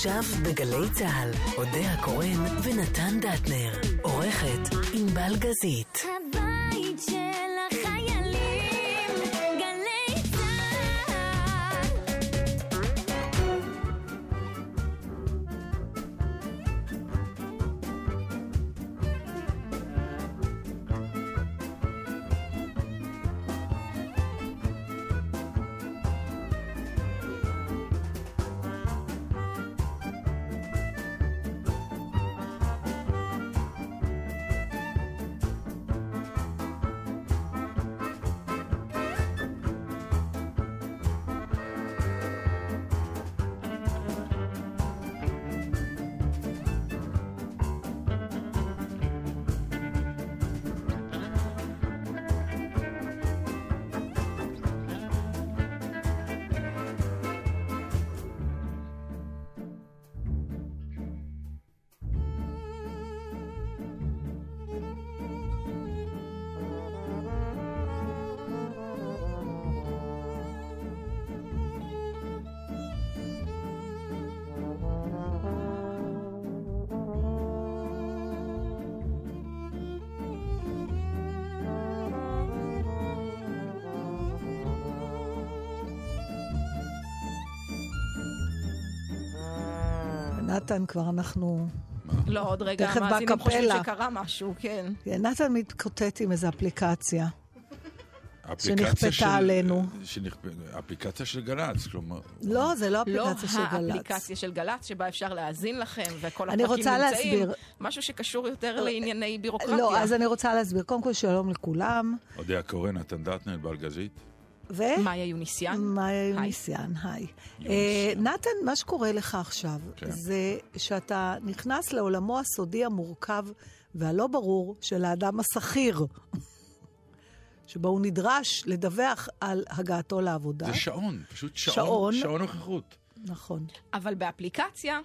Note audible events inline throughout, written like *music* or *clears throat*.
עכשיו בגלי צה"ל, אודה הקורן ונתן דטנר. עורכת ענבל גזית. הבית נתן, כבר אנחנו... לא, עוד רגע המאזינים חושבים. שקרה משהו, כן. נתן מתקוטט עם איזו אפליקציה. שנכפתה של- עלינו. שנכפ- אפליקציה של גל"צ, כלומר... לא, זה לא לא אפליקציה של גל"צ. האפליקציה של גל"צ, שבה אפשר להאזין לכם, וכל אני הפרקים רוצה נמצאים. להסביר. משהו שקשור יותר לענייני בירוקרטיה. לא, אז אני רוצה להסביר. קודם כל, שלום לכולם. אודה הקורא, נתן דטנר, בלגזית. ו... מאיה יוניסיאן. מאיה. יוניסיאן, היי. אה, נתן, מה שקורה לך עכשיו, כן. זה שאתה נכנס לעולמו הסודי המורכב והלא ברור של האדם השכיר, *laughs* שבו הוא נדרש לדווח על הגעתו לעבודה. זה שעון, פשוט שעון, שעון. שעון נוכחות. נכון. אבל באפליקציה,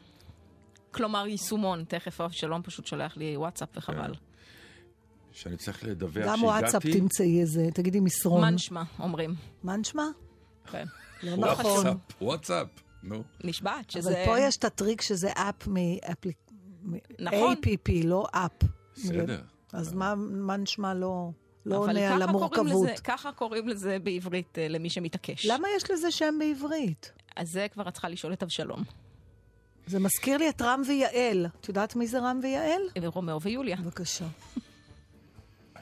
כלומר יישומון, תכף אבשלום פשוט שולח לי וואטסאפ וחבל. שאני צריך לדווח גם וואטסאפ שהגעתי. תמצאי איזה, תגידי מסרון. מה נשמע, אומרים. מה נשמע? כן. לא לא נכון. וואטסאפ, וואטסאפ, נו. נשבעת שזה... אבל פה יש את הטריק שזה app מאפליק... נכון. APP, לא up. בסדר. אז מה, מה נשמע לא, לא אבל עונה על המורכבות? לזה- ככה קוראים לזה בעברית אה, למי שמתעקש. למה יש לזה שם בעברית? אז זה כבר את צריכה לשאול את אבשלום. זה מזכיר לי את רם ויעל. את יודעת מי זה רם ויעל? רומאו ויוליה. בבקשה.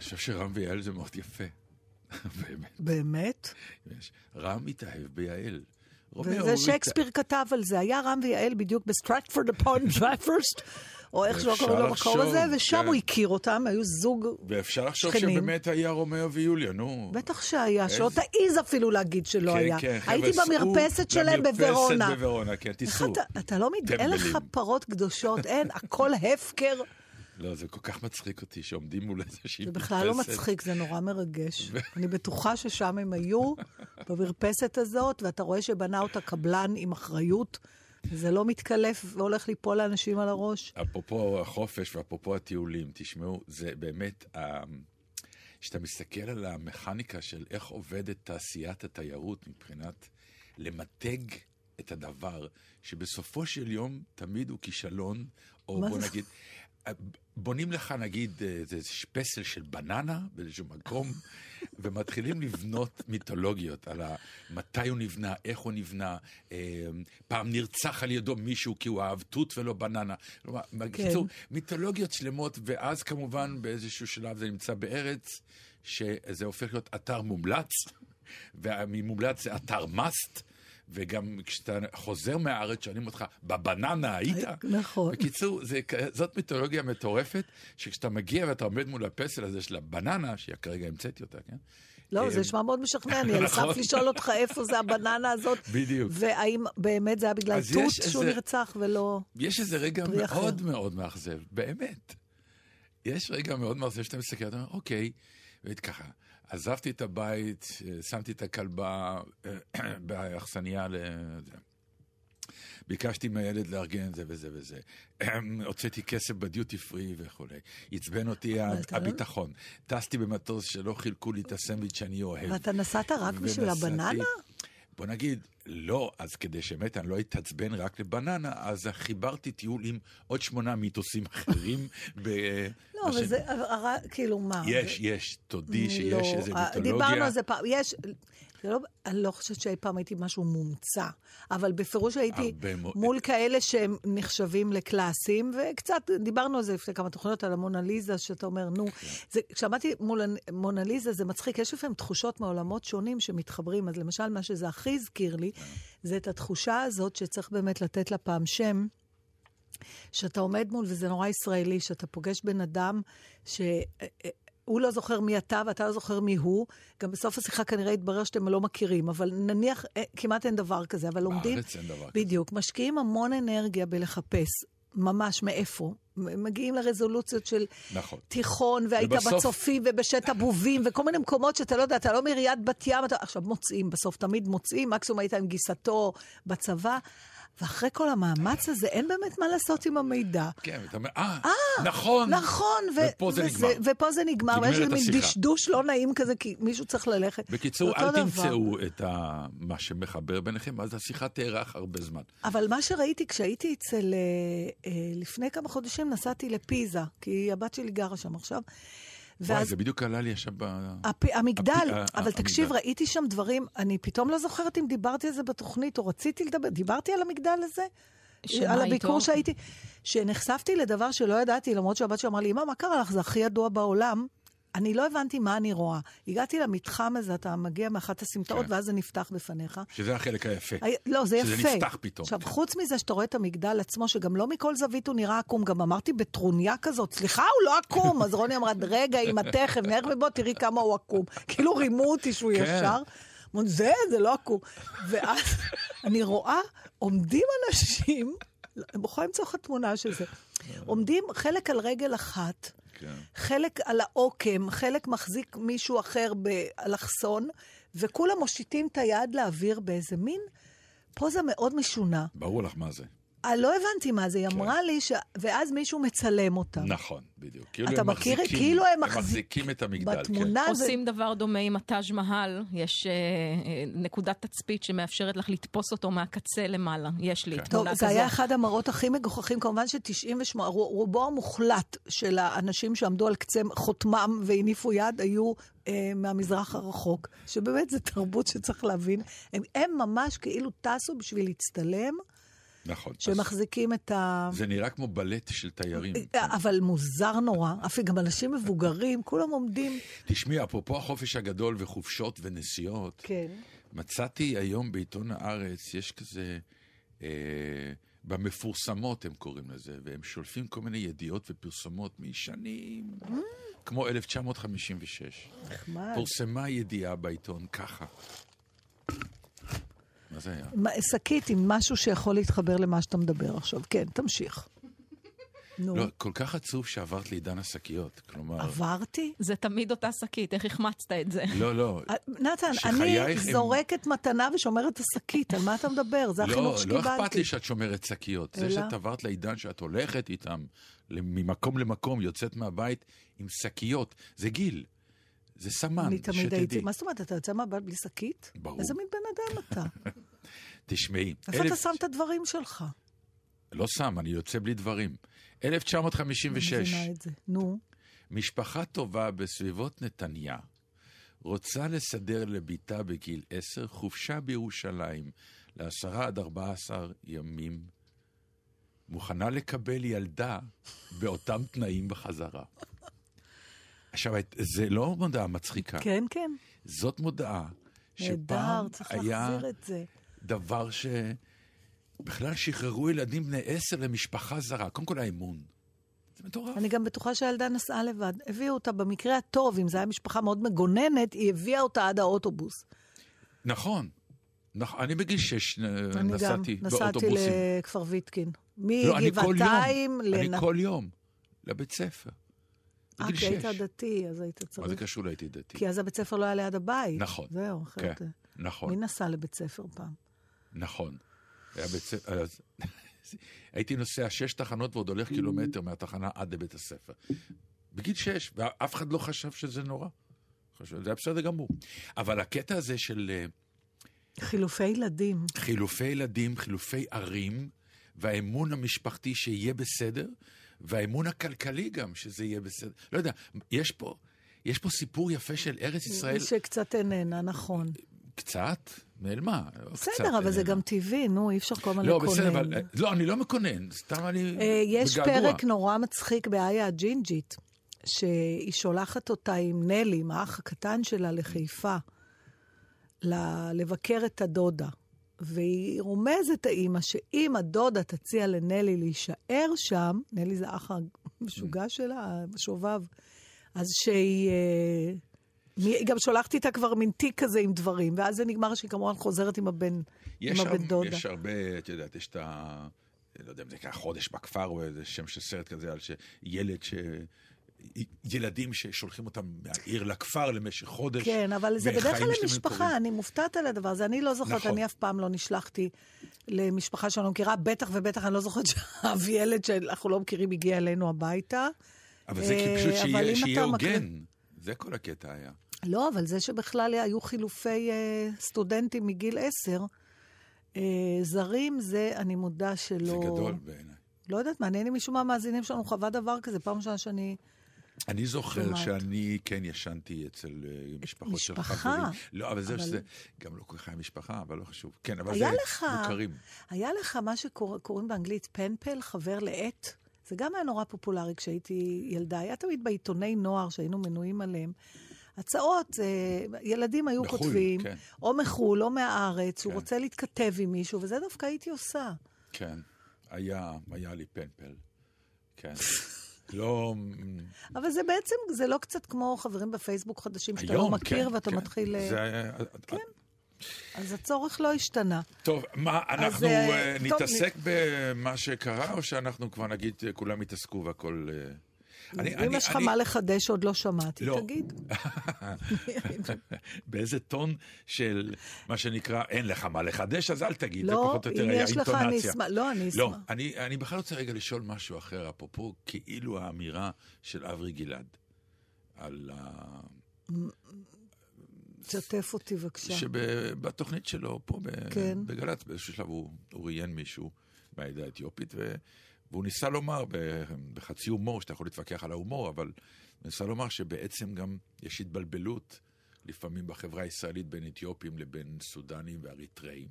חושב שרם ויעל זה מאוד יפה. *laughs* באמת. באמת? יש. רם מתאהב ביעל. וזה שייקספיר כתב על זה. היה רם ויעל בדיוק בסטרטפורד upon the forest, או איך שלא קוראים למקום הזה, ושם כן. הוא הכיר אותם, היו זוג... ואפשר לחשוב שכנים. שבאמת היה רומאו ויוליה, נו. בטח שהיה, שלא תעיז אפילו להגיד שלא כן, היה. כן, הייתי במרפסת שלהם בוורונה. בוורונה, כן, תיסעו. אתה, לא מת... אין לך. פרות קדושות, אין, הכל הפקר. לא, זה כל כך מצחיק אותי שעומדים מול איזושהי זה בכלל לא מרפסת. מצחיק, זה נורא מרגש. אני בטוחה ששם הם היו, במרפסת הזאת, ואתה רואה שבנה אותה קבלן עם אחריות, וזה לא מתקלף והולך ליפול לאנשים על הראש. אפרופו החופש ואפרופו הטיולים, תשמעו, זה באמת, אה, כשאתה מסתכל על המכניקה של איך עובדת תעשיית התיירות מבחינת למתג את הדבר, שבסופו של יום תמיד הוא כישלון, או בוא זה? נגיד, בונים לך נגיד איזה שפסל של בננה באיזשהו מקום, *laughs* ומתחילים לבנות מיתולוגיות על ה- מתי הוא נבנה, איך הוא נבנה, אה, פעם נרצח על ידו מישהו כי הוא אהב תות ולא בננה. כלומר, בקיצור, מיתולוגיות שלמות, ואז כמובן באיזשהו שלב זה נמצא בארץ, שזה הופך להיות אתר מומלץ, *laughs* וממומלץ זה אתר מאסט. וגם כשאתה חוזר מהארץ, שואלים אותך, בבננה היית? נכון. בקיצור, זה, זאת מיתולוגיה מטורפת, שכשאתה מגיע ואתה עומד מול הפסל הזה של הבננה, שכרגע המצאתי אותה, כן? לא, אה, זה נשמע מאוד משכנע, אני על *laughs* נכון. סף לשאול אותך איפה זה הבננה הזאת. בדיוק. והאם באמת זה היה בגלל תות שהוא נרצח ולא... יש איזה רגע. מאוד מאוד מאכזב, באמת. יש רגע מאוד מאכזב שאתה מסתכל, אתה אומר, אוקיי, וככה, עזבתי את הבית, אה, שמתי את הכלבה אה, *clears throat* באכסניה לזה. ביקשתי מהילד לארגן זה וזה וזה. *clears throat* הוצאתי כסף בדיוטי פרי וכולי. עצבן אותי הביטחון. טסתי במטוס שלא חילקו לי את הסנדוויץ' שאני אוהב. ואתה נסעת רק בשביל הבננה? בוא נגיד, לא, אז כדי שבאמת אני לא אתעצבן רק לבננה, אז חיברתי טיול עם עוד שמונה מיתוסים אחרים. *laughs* ב... לא, אבל זה, כאילו מה? יש, זה- יש, תודי אני שיש לא- איזה אה, מיתולוגיה. דיברנו על זה פעם, יש, זה לא, אני לא חושבת שאי פעם הייתי משהו מומצא, אבל בפירוש הייתי. מול כאלה שהם נחשבים לקלאסיים, וקצת, דיברנו על זה לפני כמה תוכניות, על המונליזה, שאתה אומר, נו, כן. זה, כשעמדתי מול המונליזה, זה מצחיק, יש לפעמים תחושות מעולמות שונים שמתחברים, אז למשל, מה שזה הכי הזכיר לי, זה את התחושה הזאת שצריך באמת לתת לה פעם שם. שאתה עומד מול, וזה נורא ישראלי, שאתה פוגש בן אדם שהוא לא זוכר מי אתה ואתה לא זוכר מי הוא. גם בסוף השיחה כנראה יתברר שאתם לא מכירים, אבל נניח, אה, כמעט אין דבר כזה, אבל לומדים... בארץ אין דבר כזה. בדיוק, משקיעים המון אנרגיה בלחפש, ממש מאיפה. מגיעים לרזולוציות של נכון. תיכון, והיית ובסוף- בצופים ובשת הבובים, *laughs* וכל מיני מקומות שאתה לא יודע, אתה לא מעיריית בת ים, אתה... עכשיו מוצאים, בסוף תמיד מוצאים, מקסימום היית עם גיסתו בצבא, ואחרי כל המאמץ הזה, אין באמת מה לעשות עם המידע. כן, ואתה אומר, אה, נכון. נכון, ו- ופה זה וזה- נגמר. ופה זה נגמר, ויש איזה מין. דשדוש לא נעים כזה, כי מישהו צריך ללכת. בקיצור, אל דבר. תמצאו את ה... מה שמחבר ביניכם, אז השיחה תארך הרבה זמן. אבל מה שראיתי כשהייתי אצל... אה, אה, לפני כמה חודשים נסעתי לפיזה, כי הבת שלי גרה שם עכשיו. וואי, ואז זה בדיוק עלה לי עכשיו ב... הפ... המגדל, הפ- אבל ה- תקשיב, המגדל. ראיתי שם דברים, אני פתאום לא זוכרת אם דיברתי על זה בתוכנית, או רציתי לדבר, דיברתי על המגדל הזה? על איתו? הביקור שהייתי, שנחשפתי לדבר שלא ידעתי, למרות שהבת שלי אמרה לי, אמא, מה קרה לך? זה הכי ידוע בעולם. אני לא הבנתי מה אני רואה. הגעתי למתחם הזה, אתה מגיע מאחת הסמטאות, כן. ואז זה נפתח בפניך. שזה החלק היפה. היה- לא, זה שזה יפה. נפתח פתאום, עכשיו, כן. חוץ מזה שאתה רואה את המגדל עצמו, שגם לא מכל זווית הוא נראה עקום, גם אמרתי בטרוניה כזאת, סליחה, הוא לא עקום. אז רוני אמרה, רגע, אמא, תכף, נלך ובוא, תראי כמה הוא עקום. כאילו רימו אותי שהוא כן. ישר. זה, זה לא עקום. ואז אני רואה, עומדים אנשים, הם יכולים למצוא לך תמונה של זה, עומדים חלק על רגל אחת, כן. חלק על העוקם, חלק מחזיק מישהו אחר באלכסון, וכולם מושיטים את היד לאוויר באיזה מין פוזה מאוד משונה. ברור לך מה זה. אה, לא הבנתי מה זה, היא אמרה לי, ש... ואז מישהו מצלם אותם. נכון, בדיוק. כאילו אתה הם מכיר? מחזיקים- כאילו הם הם מחזיק- מחזיקים את המגדל. כן. בתמונה זה... עושים דבר דומה עם הטאז' מהל, יש אה, אה, נקודת תצפית שמאפשרת לך לתפוס אותו מהקצה למעלה. יש לי כן. תמונה טוב, כזאת. זה היה אחד המראות הכי מגוחכים, כמובן ש-98, רובו המוחלט של האנשים שעמדו על קצה חותמם והניפו יד היו אה, מהמזרח הרחוק, שבאמת זו תרבות שצריך להבין. הם, הם ממש כאילו טסו בשביל להצטלם, נכון. אז שמחזיקים את ה... זה נראה כמו בלט של תיירים. אה, אבל מוזר נורא, אפילו גם אנשים מבוגרים, כולם עומדים. תשמעי, אפרופו החופש הגדול וחופשות ונסיעות, כן. מצאתי היום בעיתון הארץ, יש כזה, אה, במפורסמות הם קוראים לזה, והם שולפים כל מיני ידיעות ופרסומות משנים, כמו 1956. נחמד. פורסמה ידיעה בעיתון ככה. מה זה היה? מה- שקית עם משהו שיכול להתחבר למה שאתה מדבר עכשיו. כן, תמשיך. נו, לא, כל כך עצוב שעברת לעידן השקיות. כלומר, עברתי? זה תמיד אותה שקית, איך החמצת את זה? לא, לא. אה, נתן, אני שחייך הם- זורקת מתנה ושומרת את השקית, על מה אתה מדבר? זה החינוך לא, שקיבלתי. לא אכפת לי שאת שומרת שקיות. זה אלא? שאת עברת לעידן שאת הולכת איתם ממקום למקום, יוצאת מהבית עם שקיות, זה גיל. זה סמן, אני תמיד שתדעי. הייתי, מה זאת אומרת, אתה יוצא מהבית בלי שקית? ברור. איזה מין בן אדם אתה? *laughs* תשמעי, איפה אתה שם את הדברים שלך? לא שם, אני יוצא בלי דברים. אני 1956, מבינה את זה. נו, משפחה טובה בסביבות נתניה רוצה לסדר לביתה בגיל 10 חופשה בירושלים לעשרה עד 14 ימים. מוכנה לקבל ילדה באותם תנאים בחזרה. עכשיו, זה לא מודעה מצחיקה, כן, כן. זאת מודעה שפעם היה. דבר שבכלל שחררו ילדים בני עשר למשפחה זרה. קודם כל האמון. זה מטורף. אני גם בטוחה שהילדה נסעה לבד. הביאו אותה במקרה הטוב, אם זו הייתה משפחה מאוד מגוננת, היא הביאה אותה עד האוטובוס. נכון. נכון, אני בגיל שש אה, אני גם נסעתי נסעתי באוטובוסים. לכפר ויתקין. לא, אני כל יום, מגבעתיים אני לנ... כל יום, לבית ספר. אה, כי היית. דתי, אז היית מה זה צריך... קשור להייתי דתי? כי אז הבית ספר לא היה ליד הבית. נכון. זהו, אחרת... כן, מי נכון, נסע לבית ספר פעם? נכון. היה בית ספר, אז *laughs* הייתי נוסע שש תחנות ועוד הולך קילומטר מהתחנה עד לבית הספר. בגיל שש, ואף אחד לא חשב שזה נורא. חשב, זה היה בסדר גמור. אבל הקטע הזה של... אה, חילופי ילדים. חילופי ילדים, חילופי ערים, והאמון המשפחתי שיהיה בסדר, והאמון הכלכלי גם שזה יהיה בסדר. לא יודע, יש פה, יש פה סיפור יפה של ארץ ישראל, שקצת איננה, נכון. קצת, נעלמה. לא בסדר, אבל זה. גם טבעי, נו, אי אפשר כל הזמן לא, לקונן. בסדר, אבל... לא, אני לא מקונן, סתם אני אה, יש. פרק נורא מצחיק באיה הג'ינג'ית, שהיא שולחת אותה עם נלי, עם האח הקטן שלה, לחיפה, לבקר את הדודה. והיא רומזת, האימא, שאם הדודה תציע לנלי להישאר שם, נלי זה האח המשוגע שלה, השובב, אז שהיא... אה, היא גם שולחת איתה כבר מין תיק כזה עם דברים, ואז זה נגמר שהיא כמובן חוזרת עם הבן, עם הבן הרבה, דודה. יש הרבה, את יודעת, יש את ה... לא יודע אם זה נקרא חודש בכפר, או איזה שם של סרט כזה, על שילד ש... ילדים ששולחים אותם מהעיר לכפר למשך חודש. כן, אבל זה בדרך כלל למשפחה. אני מופתעת על הדבר הזה. אני לא זוכרת, נכון. אני אף פעם לא נשלחתי למשפחה שאני לא מכירה, בטח ובטח אני לא זוכרת שאב ילד שאנחנו לא מכירים הגיע אלינו הביתה. אבל זה כי אה, פשוט אבל שיהיה, שיהיה הוגן. זה כל הקטע היה. לא, אבל זה שבכלל היו חילופי אה, סטודנטים מגיל עשר, אה, זרים, זה, אני מודה שלא... זה גדול בעיניי. לא יודעת, מעניין אם מישהו מהמאזינים שלנו חווה דבר כזה, פעם ראשונה שאני... אני זוכר שומעת. שאני כן ישנתי אצל אה, משפחות של משפחה. חברים. לא, אבל זה אבל- שזה גם לא כל כך היה משפחה, אבל לא חשוב. כן, אבל זה לך- מוכרים. היה לך מה שקוראים באנגלית פנפל, חבר לעט? זה גם היה נורא פופולרי כשהייתי ילדה. היה תמיד בעיתוני נוער שהיינו מנויים עליהם. הצעות, אה, ילדים היו מחו"ל, כותבים, כן. או מחו"ל או מהארץ, הוא כן. רוצה להתכתב עם מישהו, וזה דווקא הייתי עושה. כן, היה, היה לי פנפל. כן. *laughs* לא... *laughs* אבל זה בעצם, זה לא קצת כמו חברים בפייסבוק חדשים שאתה לא היום, מכיר כן, ואתה כן. מתחיל... אה, זה. כן. אז הצורך לא השתנה. טוב, מה, אנחנו אה, אה, טוב, נתעסק במה שקרה, או שאנחנו כבר נגיד, אה, כולם יתעסקו והכל... אני- אם אני- יש לך אני- מה לחדש שעוד לא שמעתי, לא. תגיד. *laughs* באיזה טון של מה שנקרא, אין לך מה לחדש, אז אל תגיד, זה לא, פחות או יותר אם היה יש לך, אני אינטונציה. אשמח. לא, אני לא, אשמח. אני, אני בכלל רוצה רגע לשאול משהו אחר, אפרופו כאילו האמירה של אברי גלעד, על ה... תשתף אותי בבקשה. שבתוכנית שלו פה כן. בגל"צ, באיזשהו שלב הוא, הוא ראיין מישהו מהעדה האתיופית, ו... והוא ניסה לומר בחצי הומור, שאתה יכול להתווכח על ההומור, אבל הוא ניסה לומר שבעצם גם יש התבלבלות לפעמים בחברה הישראלית בין אתיופים לבין סודנים ואריתראים.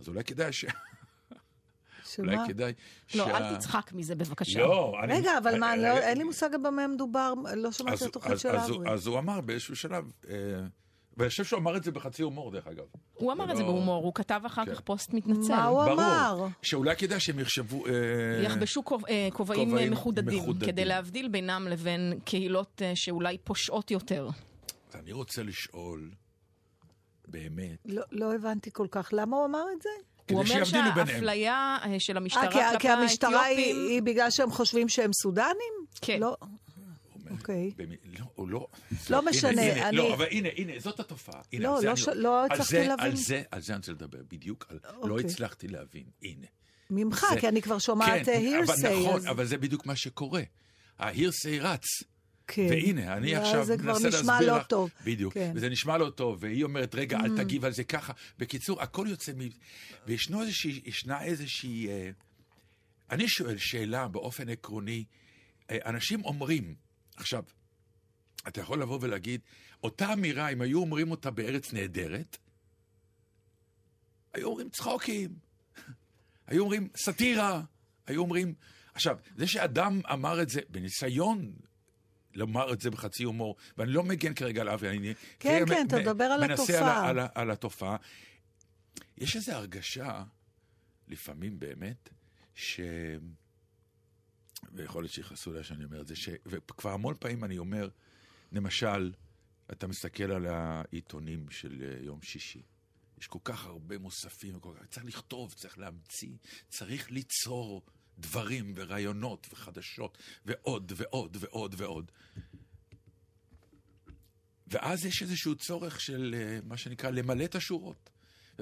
אז אולי כדאי ש... אולי שמה? כדאי לא, שה- אל תצחק מזה בבקשה. לא, אני... רגע, אבל מה, אה, לא- אה, אין לי מושג במה מדובר, לא שמעתי את התוכנית של אז הוא- אברי. אז הוא אמר באיזשהו שלב, אה, ואני חושב שהוא אמר את זה בחצי הומור, דרך אגב. הוא אמר את זה לא- בהומור, הוא כתב אחר כן. כך פוסט מתנצל. מה הוא אמר? שאולי כדאי שהם יחשבו... אה, יחבשו אה, כובעים מחודדים. כדי להבדיל בינם לבין קהילות אה, שאולי פושעות יותר. אז אני רוצה לשאול, באמת, לא- לא הבנתי כל כך. למה הוא אמר את זה? הוא אומר. שהאפליה של המשטרה כי- כלפי כי המשטרה היא האתיופים... היא בגלל שהם חושבים שהם סודנים? כן. לא, אוקיי. לא, הוא לא... לא משנה, הנה, אני- לא, אבל הנה, הנה, זאת התופעה. לא, לא לא הצלחתי להבין. על זה, על זה אני רוצה לדבר, בדיוק. לא אוקיי. הצלחתי להבין, הנה. ממך, כי אני כבר שומעת כן, אבל הירסי. נכון, אבל זה בדיוק מה שקורה. ההירסי רץ. כן. והנה, אני עכשיו זה כבר מנסה נשמע להסביר לא לך. טוב. בדיוק. כן. וזה נשמע לא טוב, והיא אומרת, רגע, אל תגיב על זה ככה. בקיצור, הכל יוצא מ... וישנו איזושהי, ישנה איזושהי... אה, אני שואל שאלה באופן עקרוני. אה, אנשים אומרים, עכשיו, אתה יכול לבוא ולהגיד, אותה אמירה, אם היו אומרים אותה בארץ נהדרת, היו אומרים צחוקים, *laughs* היו אומרים סאטירה, היו אומרים... עכשיו, זה שאדם אמר את זה בניסיון לומר את זה בחצי הומור, ואני לא מגן כרגע על אבי, אני... כן, כן, אתה מדבר על מנסה התופעה. על, ה- על התופעה. יש איזו הרגשה, לפעמים באמת, ש... ויכול להיות שיכעסו עליי שאני אומר את זה, ש... וכבר המון פעמים אני אומר, למשל, אתה מסתכל על העיתונים של אה, יום שישי. יש כל כך הרבה מוספים, וכל כך... צריך לכתוב, צריך להמציא, צריך ליצור דברים ורעיונות וחדשות ועוד ועוד ועוד ועוד. ואז יש איזשהו צורך של אה, מה שנקרא למלא את השורות.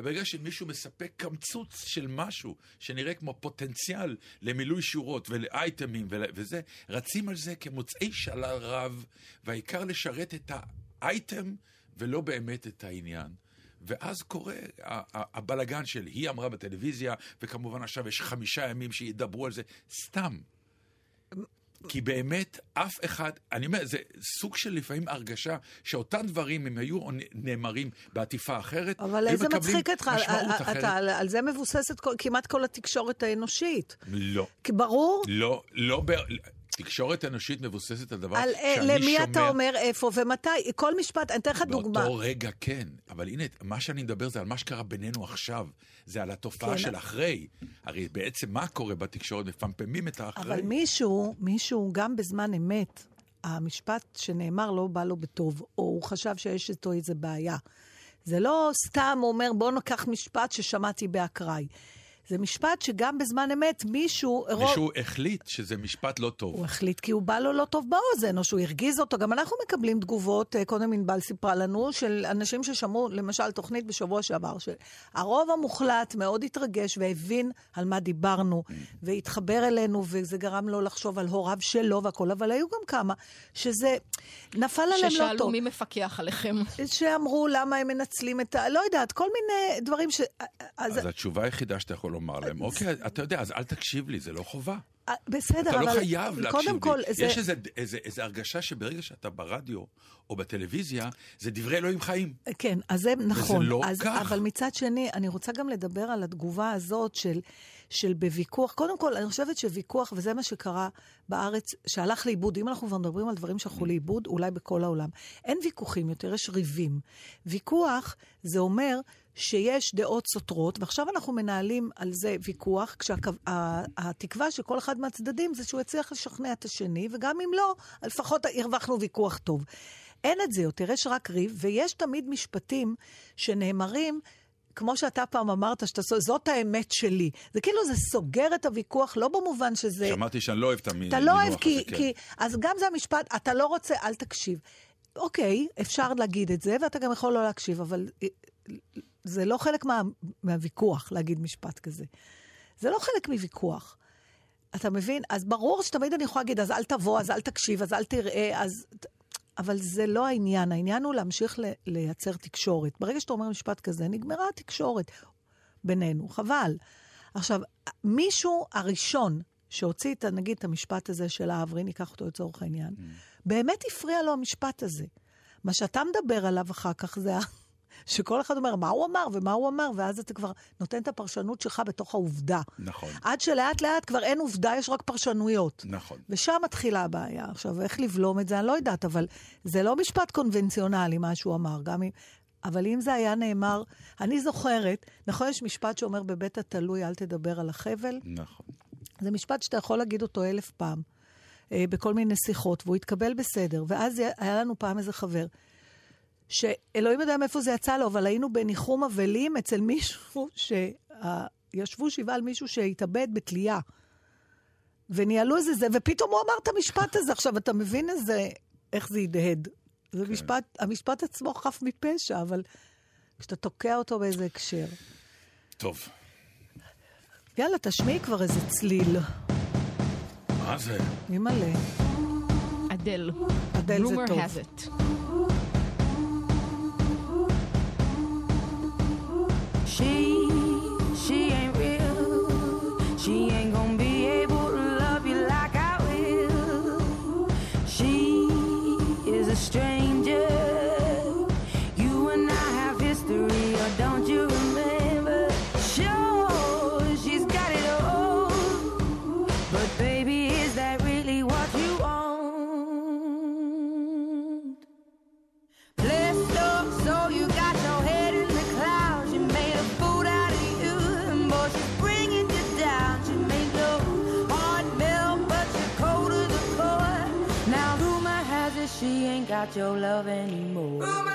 וברגע שמישהו מספק קמצוץ של משהו שנראה כמו פוטנציאל למילוי שורות ולאייטמים ול... וזה, רצים על זה כמוצאי שלל רב, והעיקר לשרת את האייטם ולא באמת את העניין. ואז קורה הבלגן של היא אמרה בטלוויזיה, וכמובן עכשיו יש חמישה ימים שידברו על זה, סתם. כי באמת, אף אחד, אני אומר, זה סוג של לפעמים הרגשה שאותם דברים, אם היו נאמרים בעטיפה אחרת, אבל היו איזה מקבלים מצחיק אותך, משמעות אתה- אחרת. אתה- על זה מבוססת כל- כמעט כל התקשורת האנושית. לא, כי ברור, לא, לא. תקשורת אנושית מבוססת על דבר על אה, שאני למי שומע... אתה אומר איפה ומתי, כל משפט, אני אתן לך דוגמה. באותו רגע כן, אבל הנה, מה שאני מדבר זה על מה שקרה בינינו עכשיו. זה על התופעה כן. של אחרי. הרי בעצם מה קורה בתקשורת? מפמפמים את האחרי. אבל מישהו, מישהו, גם בזמן אמת, המשפט שנאמר לא בא לו בטוב, או הוא חשב שיש איתו איזה בעיה. זה לא סתם אומר, בוא ניקח משפט ששמעתי באקראי. זה משפט שגם בזמן אמת מישהו... רוב- מישהו החליט שזה משפט לא טוב. הוא החליט כי הוא בא לו לא טוב באוזן, או שהוא הרגיז אותו. גם אנחנו מקבלים תגובות, אה, קודם ענבל סיפרה לנו, של אנשים ששמעו, למשל, תוכנית בשבוע שעבר, שהרוב המוחלט מאוד התרגש והבין על מה דיברנו, והתחבר אלינו, וזה גרם לו לחשוב על הוריו שלו והכול, אבל היו גם כמה שזה נפל עליהם לא ששאלו טוב. מי מפקח עליכם. *laughs* שאמרו למה הם מנצלים את ה... לא יודעת, כל מיני דברים ש... אז, אז התשובה היחידה שאתה יכול לומר להם, אוקיי, אתה יודע, אז אל תקשיב לי, זה לא חובה. אה, בסדר, אתה אבל... לא חייב להקשיב לי. כל, זה... יש איזה- איזה איזה הרגשה שברגע שאתה ברדיו או בטלוויזיה, זה דברי אלוהים חיים. כן, אז זה נכון. לא אז, כך. אבל מצד שני, אני רוצה גם לדבר על התגובה הזאת של, של בוויכוח. קודם כל, אני חושבת שוויכוח, וזה מה שקרה בארץ, שהלך לאיבוד. אם אנחנו כבר מדברים על דברים שהלכו לאיבוד, אולי בכל העולם. אין ויכוחים יותר, יש ריבים. ויכוח זה אומר שיש דעות סותרות, ועכשיו אנחנו מנהלים על זה ויכוח, כשהתקווה של כל אחד מהצדדים זה שהוא יצליח לשכנע את השני, וגם אם לא, לפחות הרווחנו ויכוח טוב. אין את זה יותר, יש רק ריב, ויש תמיד משפטים שנאמרים, כמו שאתה פעם אמרת, שאתה, זאת האמת שלי. זה כאילו, זה סוגר את הוויכוח, לא במובן שזה... שמעתי שאני לא אוהב את המינוח אתה הזה. לא אוהב, כי, כן. כי... אז גם זה המשפט, אתה לא רוצה, אל תקשיב. אוקיי, אפשר להגיד את זה, ואתה גם יכול לא להקשיב, אבל אה, זה לא חלק מה, מהוויכוח להגיד משפט כזה. זה לא חלק מוויכוח. אתה מבין? אז ברור שתמיד אני יכולה להגיד, אז אל תבוא, אז אל תקשיב, אז אל תראה, אז... אבל זה לא העניין. העניין הוא להמשיך ל- לייצר תקשורת. ברגע שאתה אומר משפט כזה, נגמרה התקשורת בינינו. חבל. עכשיו, מישהו הראשון שהוציא את, נגיד, את המשפט הזה של האברי, ניקח אותו לצורך העניין, באמת הפריע לו המשפט הזה. מה שאתה מדבר עליו אחר כך זה שכל אחד אומר מה הוא אמר ומה הוא אמר, ואז אתה כבר נותן את הפרשנות שלך בתוך העובדה. נכון, עד שלאט לאט כבר אין עובדה, יש רק פרשנויות. נכון. ושם מתחילה הבעיה. עכשיו, איך לבלום את זה, אני לא יודעת, אבל זה לא משפט קונבנציונלי, מה שהוא אמר, גם אם... אבל אם זה היה נאמר, אני זוכרת, נכון, יש משפט שאומר בבית התלוי, אל תדבר על החבל? נכון. זה משפט שאתה יכול להגיד אותו אלף פעם, אה, בכל מיני שיחות, והוא יתקבל בסדר. ואז היה לנו פעם איזה חבר, שאלוהים יודע מאיפה זה יצא לו, אבל היינו בניחום אבלים אצל מישהו *laughs* שישבו שבעה על מישהו שהתאבד בתלייה. וניהלו איזה זה, ופתאום הוא אמר את המשפט הזה. עכשיו, אתה מבין איזה, איך זה הדהד. זה כן. משפט, המשפט עצמו חף מפשע, אבל כשאתה תוקע אותו באיזה הקשר. טוב, יאללה, תשמיעי כבר איזה צליל. מה זה? אימא'לה. אדל. אדל זה Rumor טוב. shame. Your love anymore.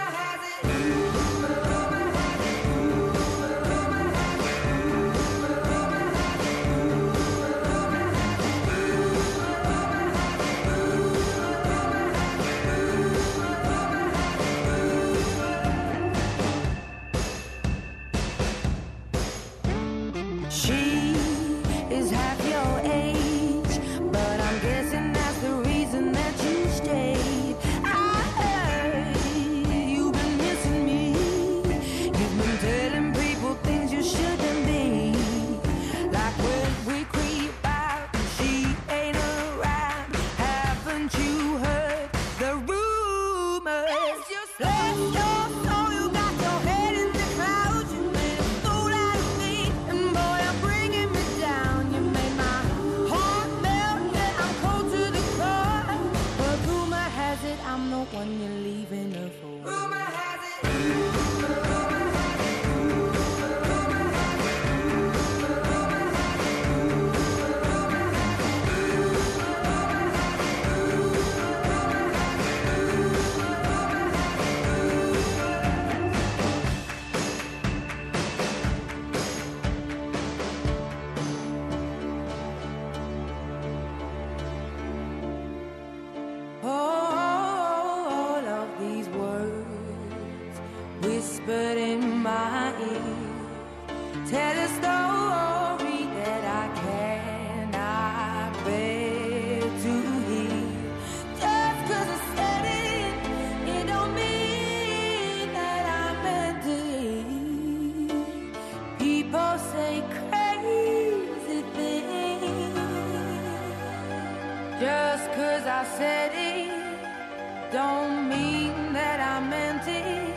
Just cause I said it, don't mean that I meant it.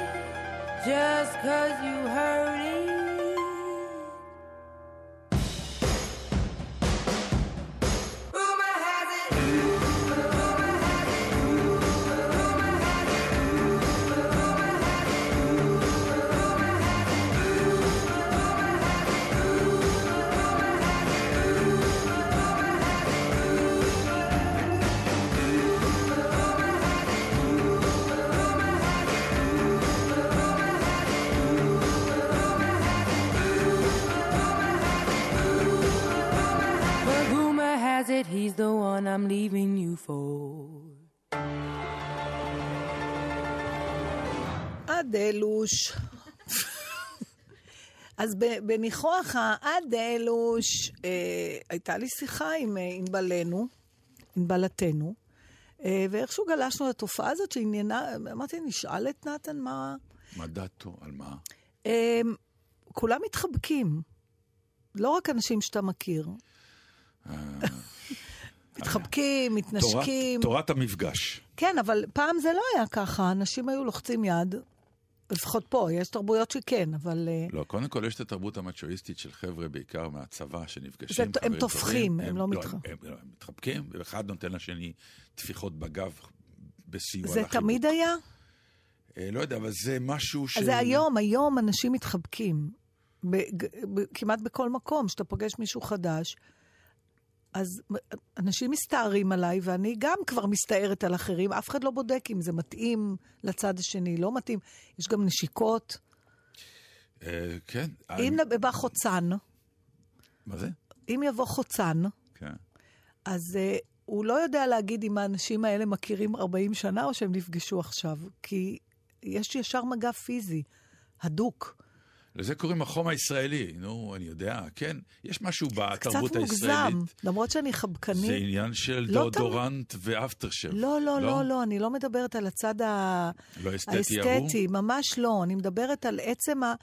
Just cause you heard אז בניחוח האדלוש, אה, הייתה לי שיחה עם אה, ענבלנו, ענבלתנו, אה, ואיכשהו גלשנו לתופעה הזאת שעניינה, אמרתי, נשאל את נתן מה... מה דעתו? על מה? אה, כולם מתחבקים. לא רק אנשים שאתה מכיר. *laughs* מתחבקים, תורת, מתנשקים. תורת המפגש. כן, אבל פעם זה לא היה ככה, אנשים היו לוחצים יד. לפחות פה, יש תרבויות שכן, אבל... אה, לא, קודם כל יש את התרבות המצ'ואיסטית של חבר'ה, בעיקר מהצבא, שנפגשים. זה- הם טופחים, טובים, הם לא מתח- הם, הם, הם מתחבקים, ואחד נותן לשני טפיחות בגב בסיוע זה לחיבוק. תמיד היה? אה, לא יודע, אבל זה משהו ש... זה היום, היום אנשים מתחבקים. בג- ב- כמעט בכל מקום, שאתה פוגש מישהו חדש. אז אנשים מסתערים עליי, ואני גם כבר מסתערת על אחרים. אף אחד לא בודק אם זה מתאים לצד השני, לא מתאים. יש גם נשיקות. אה, כן. אם בא חוצן, מה זה? אם יבוא חוצן, כן. אז uh, הוא לא יודע להגיד אם האנשים האלה מכירים 40 שנה או שהם נפגשו עכשיו, כי יש ישר מגע פיזי, הדוק. לזה קוראים החום הישראלי. נו, אני יודע, כן. יש משהו קצת בתרבות מוגזם, הישראלית. למרות שאני זה חבקנית. עניין של לא דאודורנט ואפטר שב. לא, לא, לא, לא, אני לא מדברת על הצד ה... לא אסתטי ההוא? האסתטי, ממש לא. אני מדברת על עצם ה...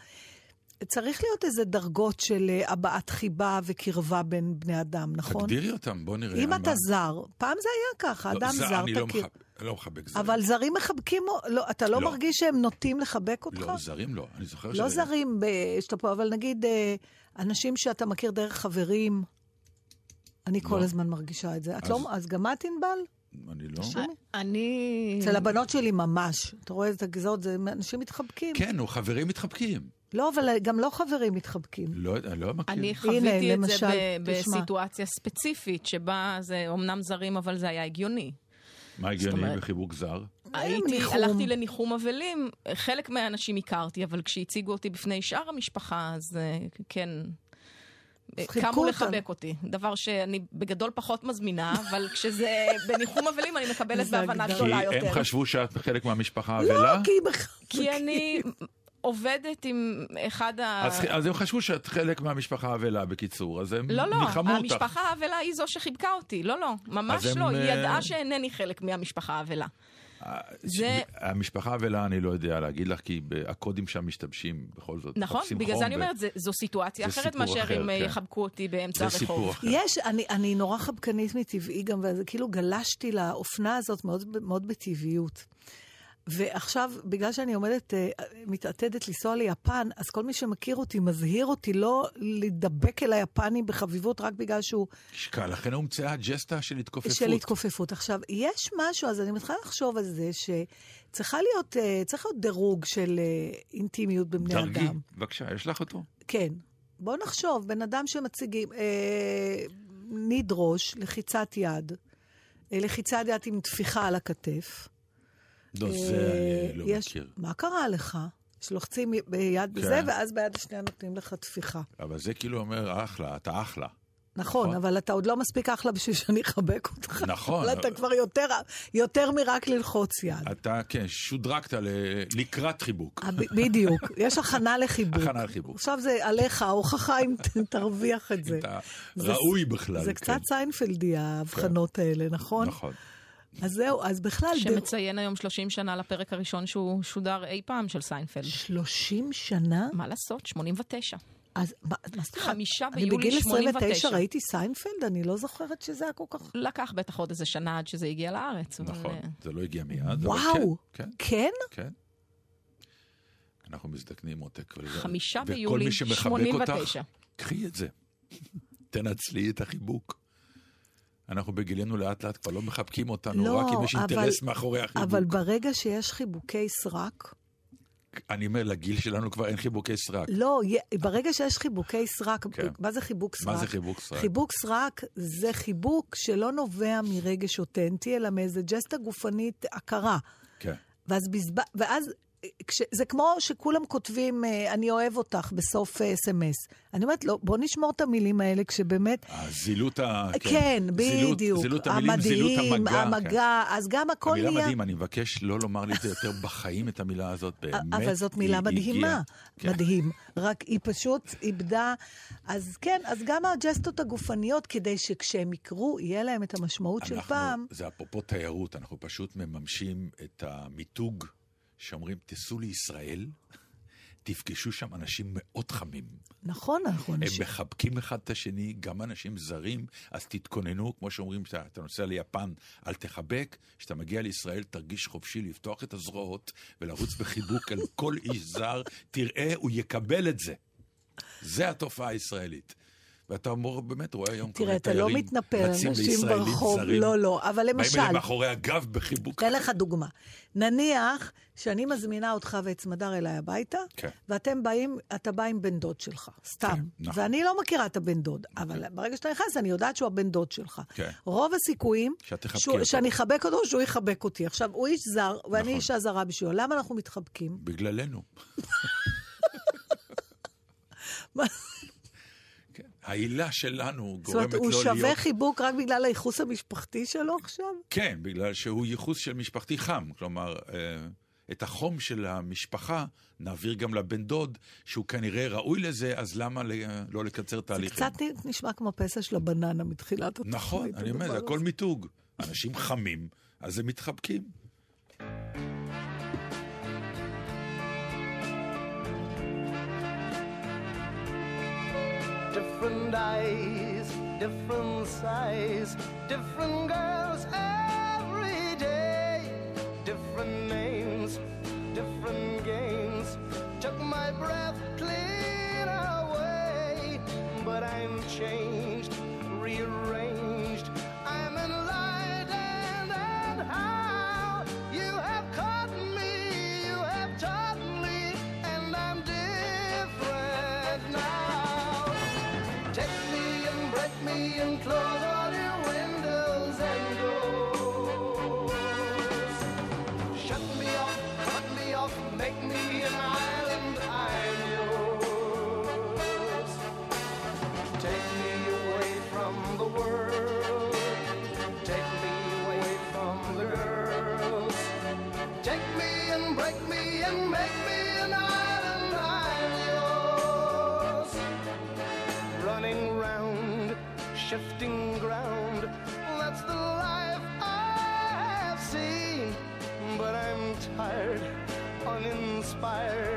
צריך להיות איזה דרגות של אה, הבעת חיבה וקרבה בין בני אדם, נכון? תגדירי אותם, בוא נראה. אם על אתה מה- זר, פעם זה היה ככה, לא, אדם זה- זר אני לא תכיר. מחבק- לא מחבק זרים. אבל זרים מחבקים, לא, אתה לא, לא. מרגיש שהם נוטים לחבק אותך? לא, זרים לא. אני זוכר לא ש- זרים שאתה פה, אבל נגיד אה, אנשים שאתה מכיר דרך חברים, אני כל לא. הזמן מרגישה את זה. את אז- לא, אז גם את ענבל? אני לא... שומי? אני... אצל הבנות שלי ממש. אתה רואה את הגזעות, זה אנשים מתחבקים. כן, נו, חברים מתחבקים. לא, אבל גם לא חברים מתחבקים. לא, אני לא מכיר. אני חוויתי את זה למשל, ב- תשמע. בסיטואציה ספציפית, שבה זה אומנם זרים, אבל זה היה הגיוני. מה הגיוני אומרת- בחיבוק זר? הייתי, ניחום. הלכתי לניחום אבלים, חלק מהאנשים הכרתי, אבל כשהציגו אותי בפני שאר המשפחה, אז אה, כן, קמו. לחבק אותי. דבר שאני בגדול פחות מזמינה, אבל כשזה *laughs* בניחום אבלים אני מקבלת זה בהבנה הגדול. כי גדולה הם יותר. חשבו שאת חלק מהמשפחה לא, האבלה? כי מחבקים. כי אני עובדת עם אחד ה... אז, אז הם חשבו שאת חלק מהמשפחה האבלה, בקיצור, אז הם לא, לא, נלחמו אותך. המשפחה האבלה היא זו שחיבקה אותי. לא, לא, ממש אז הם, לא. היא אה, ידעה שאינני חלק מהמשפחה האבלה. זה- המשפחה האבלה, אני לא יודע להגיד לך, כי הקודים שם משתבשים בכל זאת. נכון? בגלל זה אני אומרת, זה- זו סיטואציה זה אחרת מאשר אחר, אם אה, כן. יחבקו אותי באמצע זה סיפור הרחוב. אחר. יש, אני, אני נורא חבקנית מטבעי גם, וכאילו גלשתי לאופנה הזאת מאוד, מאוד בטבעיות. ועכשיו, בגלל שאני עומדת, אה, מתעתדת לנסוע ליפן, אז כל מי שמכיר אותי מזהיר אותי לא להידבק אל היפנים בחביבות רק בגלל שהוא שקל, לכן הומצאה הג'סטה של התכופפות. של התכופפות. עכשיו, יש משהו, אז אני מתחילה לחשוב על זה שצריכה להיות, אה, צריך להיות דירוג של אה, אינטימיות בבני דרגי, אדם. בבקשה, יש לך אותו? כן. בואו נחשוב, בן אדם שמציגים, אה, נדרוש לחיצת יד, לחיצת יד עם טפיחה על הכתף. לא, אה, זה אני לא יש- מכיר. מה קרה לך? שלוחצים ביד כן. בזה, ואז ביד השנייה נותנים לך טפיחה. אבל זה כאילו אומר, אחלה, אתה אחלה. נכון, נכון. אבל אתה עוד לא מספיק אחלה בשביל שאני אחבק אותך. נכון. אבל אתה כבר יותר, יותר מרק ללחוץ יד. אתה, כן, שודרגת ל- לקראת חיבוק. אה, בדיוק, *laughs* יש הכנה לחיבוק. הכנה לחיבוק. עכשיו זה עליך, ההוכחה אם תרוויח את זה. אתה זה- ראוי בכלל. זה כן. קצת סיינפלדי, ההבחנות האלה, נכון? נכון. אז זהו, אז בכלל... שמציין היום 30 שנה לפרק הראשון שהוא שודר אי פעם של סיינפלד. 30 שנה? מה לעשות? 89. אז מה זאת אומרת? חמישה אני ביולי בגיל 29 89. ראיתי סיינפלד, אני לא זוכרת שזה היה כל כך... לקח בטח עוד איזה שנה עד שזה הגיע לארץ. אבל, נכון, אה, זה לא הגיע מיד. אבל וואו, כן, כן? כן, כן. אנחנו מזדקנים עותק. חמישה וכל ביולי מי שמחבק 89. אותך, קחי את זה. *laughs* תנצלי את החיבוק. אנחנו בגילנו לאט לאט כבר לא מחבקים אותנו, לא, רק אם יש אבל- אינטרס מאחורי החיבוק. אבל ברגע שיש חיבוקי סרק, אני אומר, לגיל שלנו כבר אין חיבוקי סרק. לא, ברגע שיש חיבוקי סרק, כן. מה זה חיבוק סרק? מה זה חיבוק סרק? חיבוק סרק זה חיבוק שלא נובע מרגש אותנטי, אלא מאיזה ג'סטה גופנית עקרה. כן. ואז, בזב... ואז כש... זה כמו שכולם כותבים, אה, אני אוהב אותך בסוף אס.אם.אס. אני אומרת, לא, בוא נשמור את המילים האלה כשבאמת... הזילות ה... כן, זילות- בדיוק. זילות המילים, זילות המדהים, המגע. המגע, אז גם כן. הכל המילה נהיה... מדהים, אני מבקש לא לומר לי את זה יותר בחיים, את המילה הזאת, באמת. אבל זאת מילה היא מדהימה. כן. מדהים. רק היא פשוט איבדה... אז כן, אז גם הג'סטות הגופניות, כדי שכשהם יקרו, יהיה להם את המשמעות של אנחנו- פעם. זה אפרופו תיירות, אנחנו פשוט מממשים את המיתוג שאומרים, תיסעו לישראל, תפגשו שם אנשים מאוד חמים. נכון, אנחנו הם אנשים... מחבקים אחד את השני, גם אנשים זרים, אז תתכוננו, כמו שאומרים, כשאתה אתה נוסע ליפן, אל תחבק, כשאתה מגיע לישראל תרגיש חופשי לפתוח את הזרועות ולרוץ בחיבוק על כל איש זר, תראה, הוא יקבל את זה. זה התופעה הישראלית. ואתה אומר, באמת רואה היום כל תראה, מיני אתה לא תיירים מתנפל, רצים אנשים לישראלים ברחוב, זרים, לא, לא, אבל באים למשל, אליהם מאחורי הגב בחיבוק. אתן לך דוגמה. נניח שאני מזמינה אותך ואת סמדר אליי הביתה, כן. ואתם באים, אתה בא עם בן דוד שלך, סתם. כן, נכון. ואני לא מכירה את הבן דוד, אבל ברגע שאתה נכנס, אני יודעת שהוא הבן דוד שלך. כן. רוב הסיכויים שהוא-. שאני אחבק אותו, שהוא יחבק אותי. עכשיו, הוא איש זר, ואני נכון. אישה זרה בשבילו. למה אנחנו מתחבקים? בגללנו. העילה שלנו זאת אומרת, גורמת הוא לו שווה להיות... חיבוק רק בגלל הייחוס המשפחתי שלו עכשיו? כן, בגלל שהוא ייחוס של משפחתי חם. כלומר, אה, את החום של המשפחה נעביר גם לבן דוד, שהוא כנראה ראוי לזה, אז למה לא לקצר זה תהליכים? קצת נשמע כמו פסע של הבננה מתחילת התוכנית. נכון, אני אומר, זה הכל. מיתוג. אנשים חמים, אז הם מתחבקים. Different eyes, different size, different girls every day. Different names, different games. Took my breath clean away. But I'm changed, rearranged. Shifting ground. That's the life I have seen. But I'm tired, uninspired,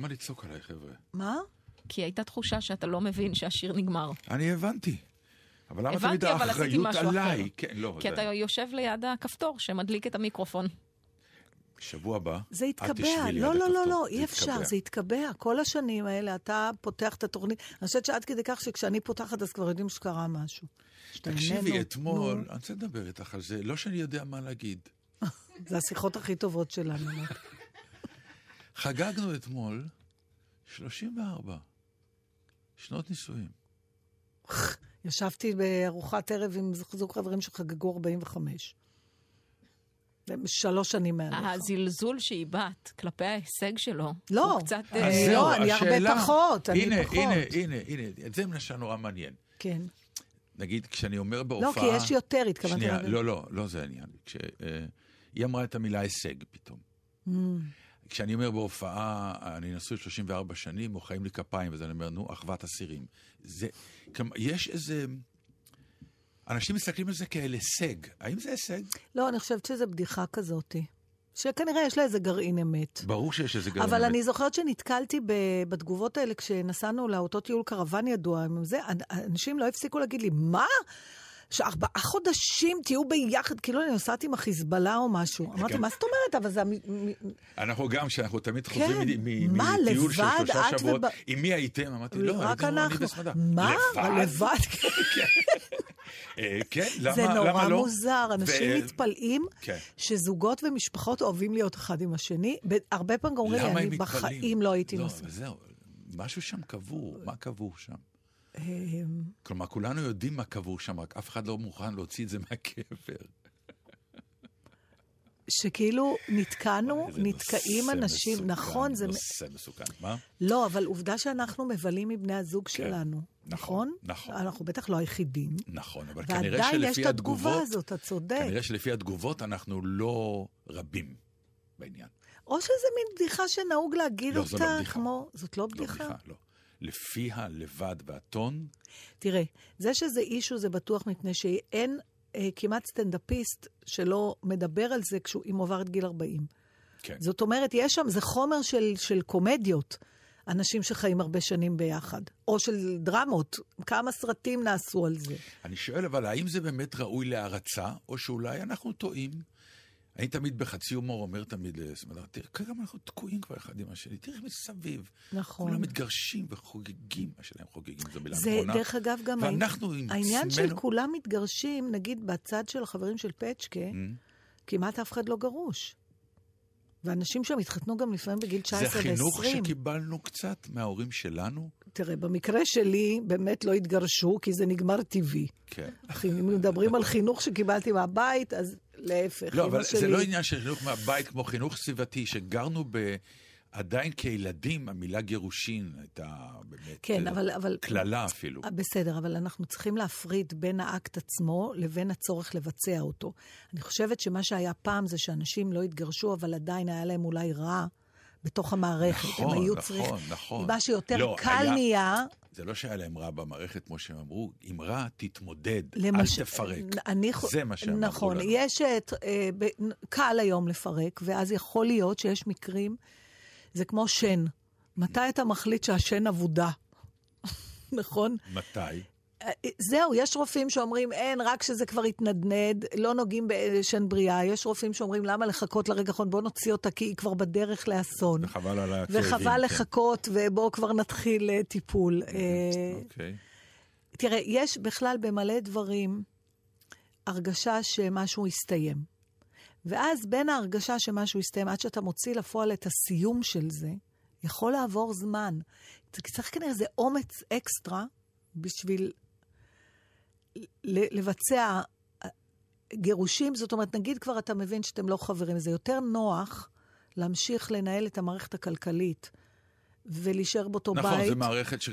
למה לצעוק עליי, חבר'ה? מה? כי הייתה תחושה שאתה לא מבין שהשיר נגמר. אני הבנתי. אבל למה תמיד האחריות עליי? אחר. כן, לא. כי זה- אתה יושב ליד הכפתור שמדליק את המיקרופון. שבוע הבא, זה יתקבע. לא, לא, לא. לא, אי אפשר, זה יתקבע. כל השנים האלה אתה פותח את התוכנית. אני חושבת שעד כדי כך שכשאני פותחת אז כבר יודעים שקרה משהו. תקשיבי, אתמול, אני רוצה לדבר איתך על זה, לא שאני יודע מה להגיד. *laughs* זה השיחות הכי טובות שלנו. חגגנו אתמול 34 שנות נישואים. ישבתי בארוחת ערב עם זוג חברים שחגגו 45. שלוש שנים מעליך. הזלזול שהיא בת כלפי ההישג שלו, לא, הוא קצת... אז אה, זהו, לא, אני הרבה השאלה- פחות, אני הנה, פחות. הנה, הנה, הנה, את זה למשל נורא מעניין. כן. נגיד, כשאני אומר לא, בהופעה... כי יש יותר, התכוונתי שנייה. לא, לא, לא זה העניין. כשהיא אמרה את המילה הישג פתאום. Mm. כשאני אומר בהופעה, אני נשוי 34 שנים, מוחאים לי כפיים, ואז אני אומר, נו, אחוות אסירים. זה, כלומר, יש איזה... אנשים מסתכלים על זה כאל הישג. האם זה הישג? לא, אני חושבת שזו בדיחה כזאת. שכנראה יש לה איזה גרעין אמת. ברור שיש איזה גרעין. אבל אמת. אני זוכרת שנתקלתי ב- בתגובות האלה כשנסענו לאותו טיול קרוון ידוע, עם זה, אנ- אנשים לא הפסיקו להגיד לי, מה? שארבעה חודשים תהיו ביחד, כאילו אני נוסעת עם החיזבאללה או משהו. אמרתי, כן. מה זאת אומרת? אבל זה... אנחנו גם, כשאנחנו תמיד כן. חוזרים מטיול של? שלושה שבועות, עם מי הייתם? אמרתי, לא, רק אנחנו. מה? לבד? לבד? *laughs* אה, כן, למה זה למה נורא לא? מוזר, אנשים מתפלאים כן. שזוגות ומשפחות אוהבים להיות אחד עם השני. הרבה פעמים אומרים אני? בחיים לא הייתי לא, נוסעת. זהו, משהו שם קבור, מה קבור שם? אמ, כלומר, כולנו יודעים מה קבור שם, רק אף אחד לא מוכן להוציא את זה מהקבר. שכאילו נתקענו, נתקעים אנשים, מסוכן, נכון, זה... נושא מסוכן. מה? לא, אבל עובדה שאנחנו מבלים מבני הזוג כן, שלנו, נכון, נכון? נכון. אנחנו בטח לא היחידים. נכון, אבל כנראה ועדיין יש שלפי את התגובה התגובות, הזאת, אתה צודק. כנראה שלפי התגובות אנחנו לא רבים בעניין. או שזה מין בדיחה שנהוג להגיד לא, זו אותה, לא בדיחה. כמו... זאת לא לא בדיחה? בדיחה, לא. לפי הלבד והטון, תראה, זה שזה אישו זה בטוח מפני שאין אה, כמעט סטנדאפיסט שלא מדבר על זה כשהוא אם הוא עבר את גיל 40. כן. זאת אומרת, יש שם, זה חומר של, של קומדיות, אנשים שחיים הרבה שנים ביחד, או של דרמות, כמה סרטים נעשו על זה. אני שואל, אבל האם זה באמת ראוי להערצה, או שאולי אנחנו טועים? אני תמיד בחצי הומור אומר תמיד לסמדר, תראה, כמה אנחנו תקועים כבר אחד עם השני, תראה מסביב. נכון. כולם מתגרשים וחוגגים, השאלה אם חוגגים זו מילה זה, נכונה. דרך אגב, גם ואנחנו עם העניין של כולם מתגרשים, נגיד בצד של החברים של פצ'קה, Mm. כמעט אף אחד לא גרוש. ואנשים שם התחתנו גם לפעמים בגיל 19 זה ו-20. חינוך שקיבלנו קצת מההורים שלנו? תראה, במקרה שלי באמת לא התגרשו, כי זה נגמר טבעי. כן. אם מדברים על חינוך שקיבלתי מהבית, אז להפך. לא, אבל שלי... זה לא עניין של חינוך מהבית כמו חינוך סביבתי, שגרנו ב... עדיין כילדים, המילה גירושין הייתה באמת... כן, אה, אבל... אבל... קללה אפילו. אה, בסדר, אבל אנחנו צריכים להפריד בין האקט עצמו לבין הצורך לבצע אותו. אני חושבת שמה שהיה פעם זה שאנשים לא התגרשו, אבל עדיין היה להם אולי רע בתוך המערכת. נכון, הם היו נכון, צריכים... נכון. מה שיותר לא, קל היה- נהיה, זה לא שהיה להם רע במערכת, כמו שהם אמרו, אם רע, תתמודד, למש... אל תפרק. אני... זה מה שהם אמרו נכון, לנו. יש... את, אה, ב... קל היום לפרק, ואז יכול להיות שיש מקרים, זה כמו שן. מתי אתה מחליט שהשן אבודה? *laughs* נכון? מתי? זהו, יש רופאים שאומרים, אין, רק שזה כבר התנדנד, לא נוגעים בשן בריאה. יש רופאים שאומרים, למה לחכות לרגע האחרון? בוא נוציא אותה, כי היא כבר בדרך לאסון. וחבל על הכאבים. וחבל כן. לחכות, ובואו כבר נתחיל אה, טיפול. אה, אוקיי. תראה, יש בכלל במלא דברים הרגשה שמשהו הסתיים. ואז בין ההרגשה שמשהו הסתיים, עד שאתה מוציא לפועל את הסיום של זה, יכול לעבור זמן. צריך כנראה איזה אומץ אקסטרה בשביל לבצע גירושים. זאת אומרת, נגיד כבר אתה מבין שאתם לא חברים, זה יותר נוח להמשיך לנהל את המערכת הכלכלית ולהישאר באותו נכון, בית. זה מערכת ש...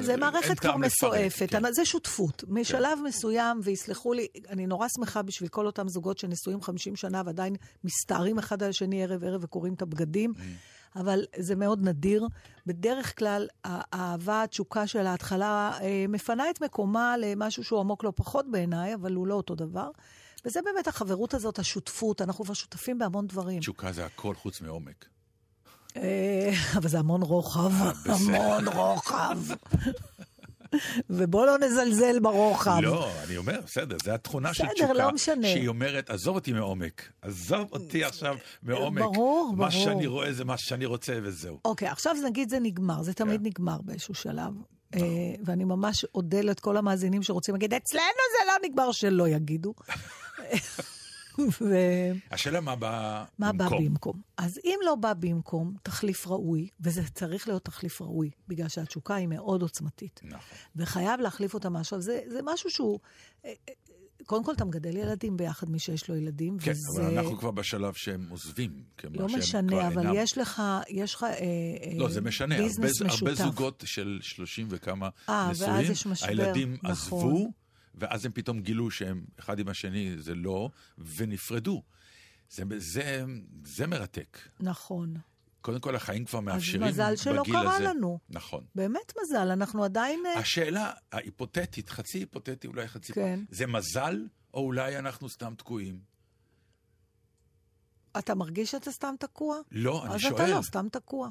זה מערכת כבר מסועפת, כן. זה שותפות. משלב מסוים, ויסלחו לי, אני נורא שמחה בשביל כל אותם זוגות שנשואים 50 שנה ועדיין מסתערים אחד על השני ערב ערב וקוראים את הבגדים, Mm. אבל זה מאוד נדיר. בדרך כלל, האהבה, התשוקה של ההתחלה אה, מפנה את מקומה למשהו שהוא עמוק לא פחות בעיניי, אבל הוא לא אותו דבר. וזה באמת החברות הזאת, השותפות, אנחנו כבר שותפים בהמון דברים. תשוקה זה הכל חוץ מעומק. אה, אבל זה המון רוחב, בסדר. המון רוחב. ובוא לא נזלזל ברוחב. לא, אני אומר, בסדר, זו התכונה של בסדר, תשוקה. לא משנה. שהיא אומרת, עזוב אותי מעומק. עזוב אותי עכשיו מעומק. ברור, מה ברור. שאני רואה זה מה שאני רוצה וזהו. אוקיי, עכשיו נגיד זה נגמר, זה תמיד כן. נגמר באיזשהו שלב. אה, ואני ממש אודה לאת כל המאזינים שרוצים להגיד, אצלנו זה לא נגמר, שלא יגידו. *laughs* *laughs* ו- השאלה מה בא מה בא במקום. במקום? אז אם לא בא במקום תחליף ראוי, וזה צריך להיות תחליף ראוי, בגלל שהתשוקה היא מאוד עוצמתית, נכון. וחייב להחליף אותה משהו, זה, זה משהו שהוא... אה, אה, קודם כל, אתה מגדל ילדים ביחד, מי שיש לו ילדים, כן, וזה... אבל אנחנו כבר בשלב שהם עוזבים. לא משנה, אבל אינם. יש לך, יש לך אה, לא, אה, זה משנה. הרבה, הרבה. זוגות של 30 וכמה אה, ואז נשואים, הילדים נכון. עזבו, ואז הם פתאום גילו שהם אחד עם השני, זה לא, ונפרדו. זה, זה, זה מרתק. נכון. קודם כל, החיים כבר אז מאפשרים מזל שלא בגיל קרה הזה. לנו. נכון. באמת מזל, אנחנו עדיין... אה, השאלה ההיפותטית, חצי היפותטי, אולי חצי... כן. זה מזל, או אולי אנחנו סתם תקועים? אתה מרגיש שאתה סתם תקוע? לא, אני אז שואל. אתה לא סתם תקוע.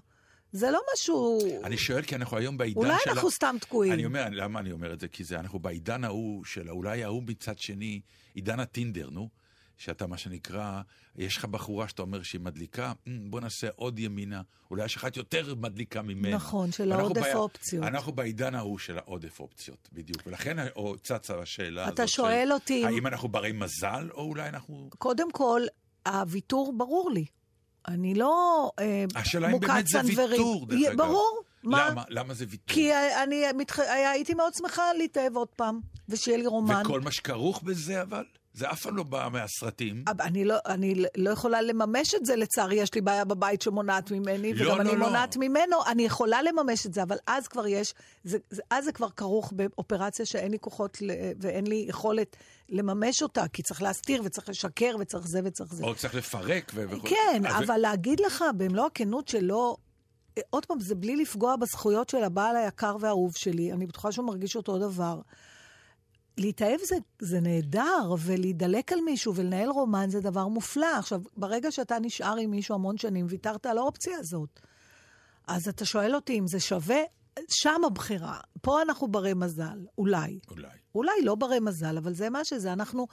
זה לא משהו... אני שואל כי אנחנו היום בעידן אולי של... אנחנו סתם תקועים. אני אומר, למה אני אומר את זה? כי זה, אנחנו בעידן ההוא של אולי ההוא מצד שני, עידן הטינדר, נו, שאתה, מה שנקרא, יש לך בחורה שאתה אומר שהיא מדליקה, "אמ, בוא נעשה עוד ימינה, אולי יש אחת יותר מדליקה ממנה. נכון, של העודף בעי- אופציות. אנחנו בעידן ההוא של העודף אופציות, בדיוק. ולכן או, צצה השאלה הזאת אתה שואל של, אותי- האם אנחנו ברי מזל, או אולי אנחנו... קודם כל, הוויתור ברור לי. אני לא אה, השאלה אם מוכת באמת זה. ויתור, דרך אגב. ברור. מה? למה? למה זה ויתור? כי אני מתח... הייתי מאוד שמחה להתאהב עוד פעם, ושיהיה לי רומן. וכל מה שכרוך בזה, אבל? זה אף פעם לא בא מהסרטים. אבל אני לא, אני לא יכולה לממש את זה, לצערי, יש לי בעיה בבית שמונעת ממני, לא, וגם לא, אני לא. מונעת ממנו, אני יכולה לממש את זה, אבל אז כבר יש, זה, זה, אז זה כבר כרוך באופרציה שאין לי כוחות ל, ואין לי יכולת לממש אותה, כי צריך להסתיר וצריך לשקר וצריך זה וצריך זה. או צריך לפרק ו... כן, אבל להגיד לך במלוא הכנות שלא... עוד פעם, זה בלי לפגוע בזכויות של הבעל היקר והאהוב שלי, אני בטוחה שהוא מרגיש אותו דבר. להתאהב זה, זה נהדר, ולהידלק על מישהו ולנהל רומן זה דבר מופלא. עכשיו, ברגע שאתה נשאר עם מישהו המון שנים, ויתרת על האופציה הזאת. אז אתה שואל אותי אם זה שווה, שם הבחירה. פה אנחנו ברי מזל, אולי. אולי. אולי לא ברי מזל, אבל זה מה שזה. אנחנו,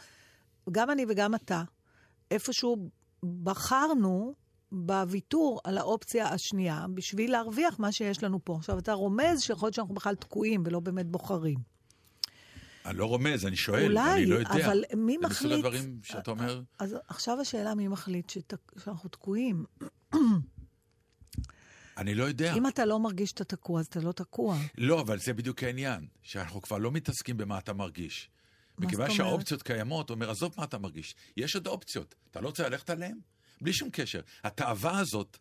גם אני וגם אתה, איפשהו בחרנו בוויתור על האופציה השנייה בשביל להרוויח מה שיש לנו פה. עכשיו, אתה רומז שיכול להיות שאנחנו בכלל תקועים ולא באמת בוחרים. אני לא רומז, אני שואל, אולי, אני לא יודע. אבל מי זה מסוג מחליט? הדברים שאתה אומר, אז עכשיו השאלה מי מחליט שת... שאנחנו תקועים. אני לא יודע. אם אתה לא מרגיש שאתה תקוע, אז אתה לא תקוע. לא, אבל זה בדיוק העניין, שאנחנו כבר לא מתעסקים במה אתה מרגיש. מכיוון? שהאופציות קיימות, הוא אומר, עזוב מה אתה מרגיש, יש עוד אופציות, אתה לא רוצה ללכת עליהן? בלי שום קשר. התאווה הזאת,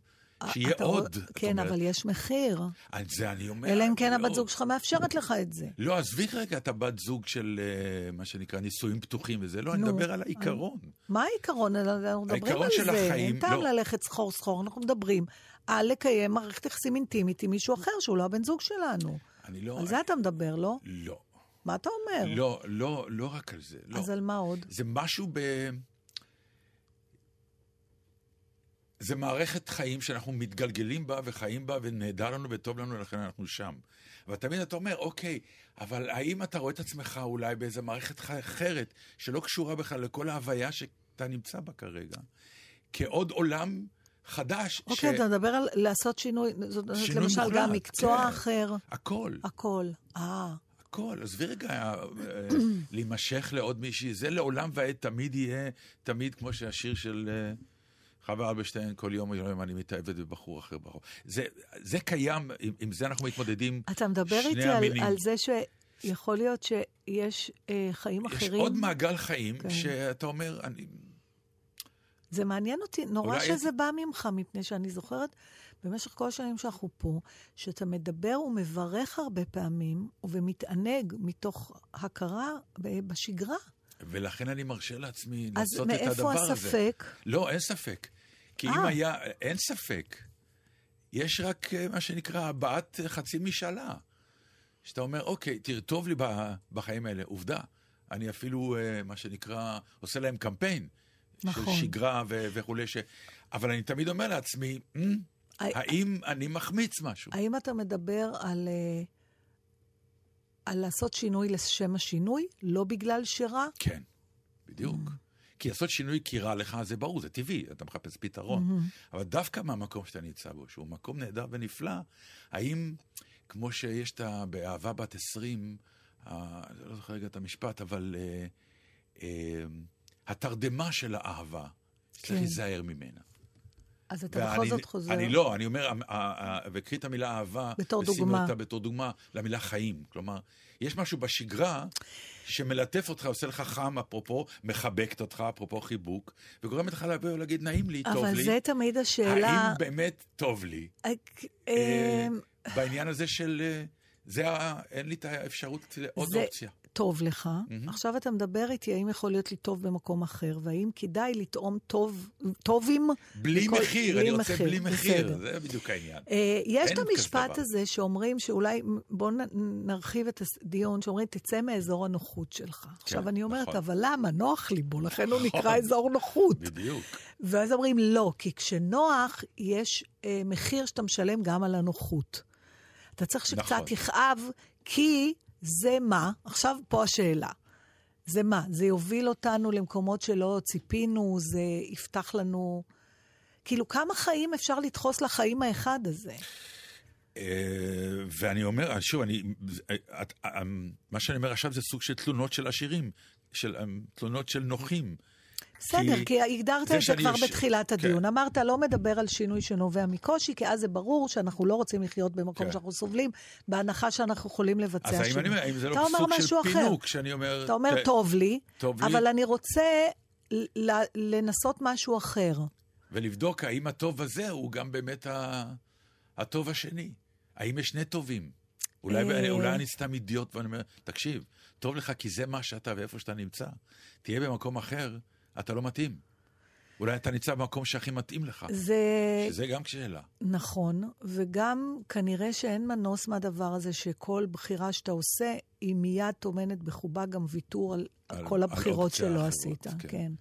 שיהיה עוד, כן. אבל יש מחיר. על זה אני אומר. אלא אם כן לא. הבת זוג שלך מאפשרת לך את זה. לא, עזבי רגע את הבת זוג של אה, מה שנקרא נישואים פתוחים וזה, לא, אני נו, מדבר על העיקרון. מה העיקרון? אנחנו מדברים על זה. אין טעם לא. ללכת סחור סחור, אנחנו מדברים על לקיים מערכת יחסים אינטימית עם מישהו אחר שהוא לא הבן זוג שלנו. אני לא... על זה אתה מדבר, לא? לא. מה אתה אומר? לא, לא, לא רק על זה. לא. אז על מה עוד? זה משהו ב... זה מערכת חיים שאנחנו מתגלגלים בה וחיים בה ונהדר לנו וטוב לנו, לכן אנחנו שם. אבל תמיד אתה אומר, אוקיי, אבל האם אתה רואה את עצמך אולי באיזה מערכת חיים אחרת, שלא קשורה בכלל לכל ההוויה שאתה נמצא בה כרגע, כעוד עולם חדש? אוקיי, אתה מדבר על לעשות שינוי, זאת אומרת, שינוי למשל מוחלט, גם מקצוע כן. אחר, הכל, הכל. אה, הכל. עזבי רגע אה, להימשך לעוד מישהי, זה לעולם ועד תמיד יהיה, תמיד כמו שהשיר של... חווה אלברשטיין, כל יום ויום אני מתאהבת בבחור אחר ברחוב. זה, זה קיים, עם, עם זה אנחנו מתמודדים. אתה מדבר שני איתי על, המינים. על זה שיכול להיות שיש אה, חיים יש אחרים? עוד מעגל חיים כן. שאתה אומר, אני... זה מעניין אותי, נורא אולי שזה בא ממך, מפני שאני זוכרת במשך כל השנים שאנחנו פה, שאתה מדבר ומברך הרבה פעמים, ומתענג מתוך הכרה בשגרה. ולכן אני מרשה לעצמי אז לעשות את הדבר מאיפה הזה. הספק? לא, אין ספק. כי אם אה. היה, אין ספק. יש רק אה, מה שנקרא הבעת חצי משאלה. שאתה אומר, אוקיי, תרטוב לי בחיים האלה. עובדה, אני אפילו, אה, מה שנקרא, עושה להם קמפיין. נכון. של שגרה ו- וכולי. ש... אבל אני תמיד אומר לעצמי, "מ, האם אני מחמיץ משהו? האם אתה מדבר על, אה, על לעשות שינוי לשם השינוי, לא בגלל שרע? כן, בדיוק. Mm. כי לעשות שינוי כי רע לך, זה ברור, זה טבעי, אתה מחפש פתרון. Mm-hmm. אבל דווקא מהמקום שאתה נמצא בו, שהוא מקום נהדר ונפלא, האם, כמו שיש את ה... באהבה בת 20, ה- אני לא זוכר רגע את המשפט, אבל אה, אה, התרדמה של האהבה, צריך כן. להיזהר ממנה. אז אתה בכל ואני- זאת חוזר. אני לא, אני אומר, וקחי את המילה אהבה, בתור ושימי דוגמה. אותה בתור דוגמה למילה חיים. כלומר, יש משהו בשגרה שמלטף אותך, עושה לך חם, אפרופו, מחבקת אותך, אפרופו חיבוק, וגורמת לך לבוא ולהגיד, נעים לי, טוב אבל לי. זה תמיד השאלה... האם באמת טוב לי? אה, אה, בעניין הזה של... אה, זה. אין לי את האפשרות לעוד אופציה. טוב לך. עכשיו אתה מדבר איתי האם יכול להיות לי טוב במקום אחר, והאם כדאי לטעום טוב, טובים... בלי בכל- מחיר, אני רוצה בלי מחיר, בסדר. זה בדיוק העניין. אה, יש את המשפט. הזה שאומרים שאולי, בואו נרחיב את הדיון, שאומרים, תצא מאזור הנוחות שלך. עכשיו, אני אומרת, נכון. אבל למה? נוח לי בו, לכן הוא נכון. נקרא אזור נוחות. בדיוק. ואז אומרים, לא, כי כשנוח, יש אה, מחיר שאתה משלם גם על הנוחות. אתה צריך שקצת נכון. יכאב, כי זה מה? עכשיו פה השאלה. זה מה? זה יוביל אותנו למקומות שלא ציפינו, זה יפתח לנו... כאילו, כמה חיים אפשר לדחוס לחיים האחד הזה? אה, ואני אומר, שוב, אני, אה, אה, מה שאני אומר עכשיו זה סוג של תלונות של עשירים, של תלונות של נוחים. בסדר, כי כי הגדרת את זה כבר יושב- בתחילת כן. הדיון. אמרת, לא מדבר על שינוי שנובע מקושי, כי אז זה ברור שאנחנו לא רוצים לחיות במקום כן. שאנחנו סובלים, בהנחה שאנחנו יכולים לבצע אז האם שינוי. אני אומר, האם זה לא סוג של משהו אחר. פינוק, שאני אומר... אתה אומר, ת- טוב לי, טוב לי. אבל אני רוצה ל- ל- לנסות משהו אחר. ולבדוק האם הטוב הזה הוא גם באמת ה... הטוב השני. האם יש שני טובים? אולי, אה. אולי אני סתם אידיוט ואני אומר, תקשיב, טוב לך כי זה מה שאתה ואיפה שאתה נמצא. תהיה במקום אחר, אתה לא מתאים. אולי אתה נמצא במקום שהכי מתאים לך. זה שזה גם שאלה. נכון, וגם כנראה שאין מנוס מהדבר הזה שכל בחירה שאתה עושה, היא מיד טומנת בחובה גם ויתור על, על- כל על הבחירות אופציה שלא אחרות, עשית. כן. כן. כן.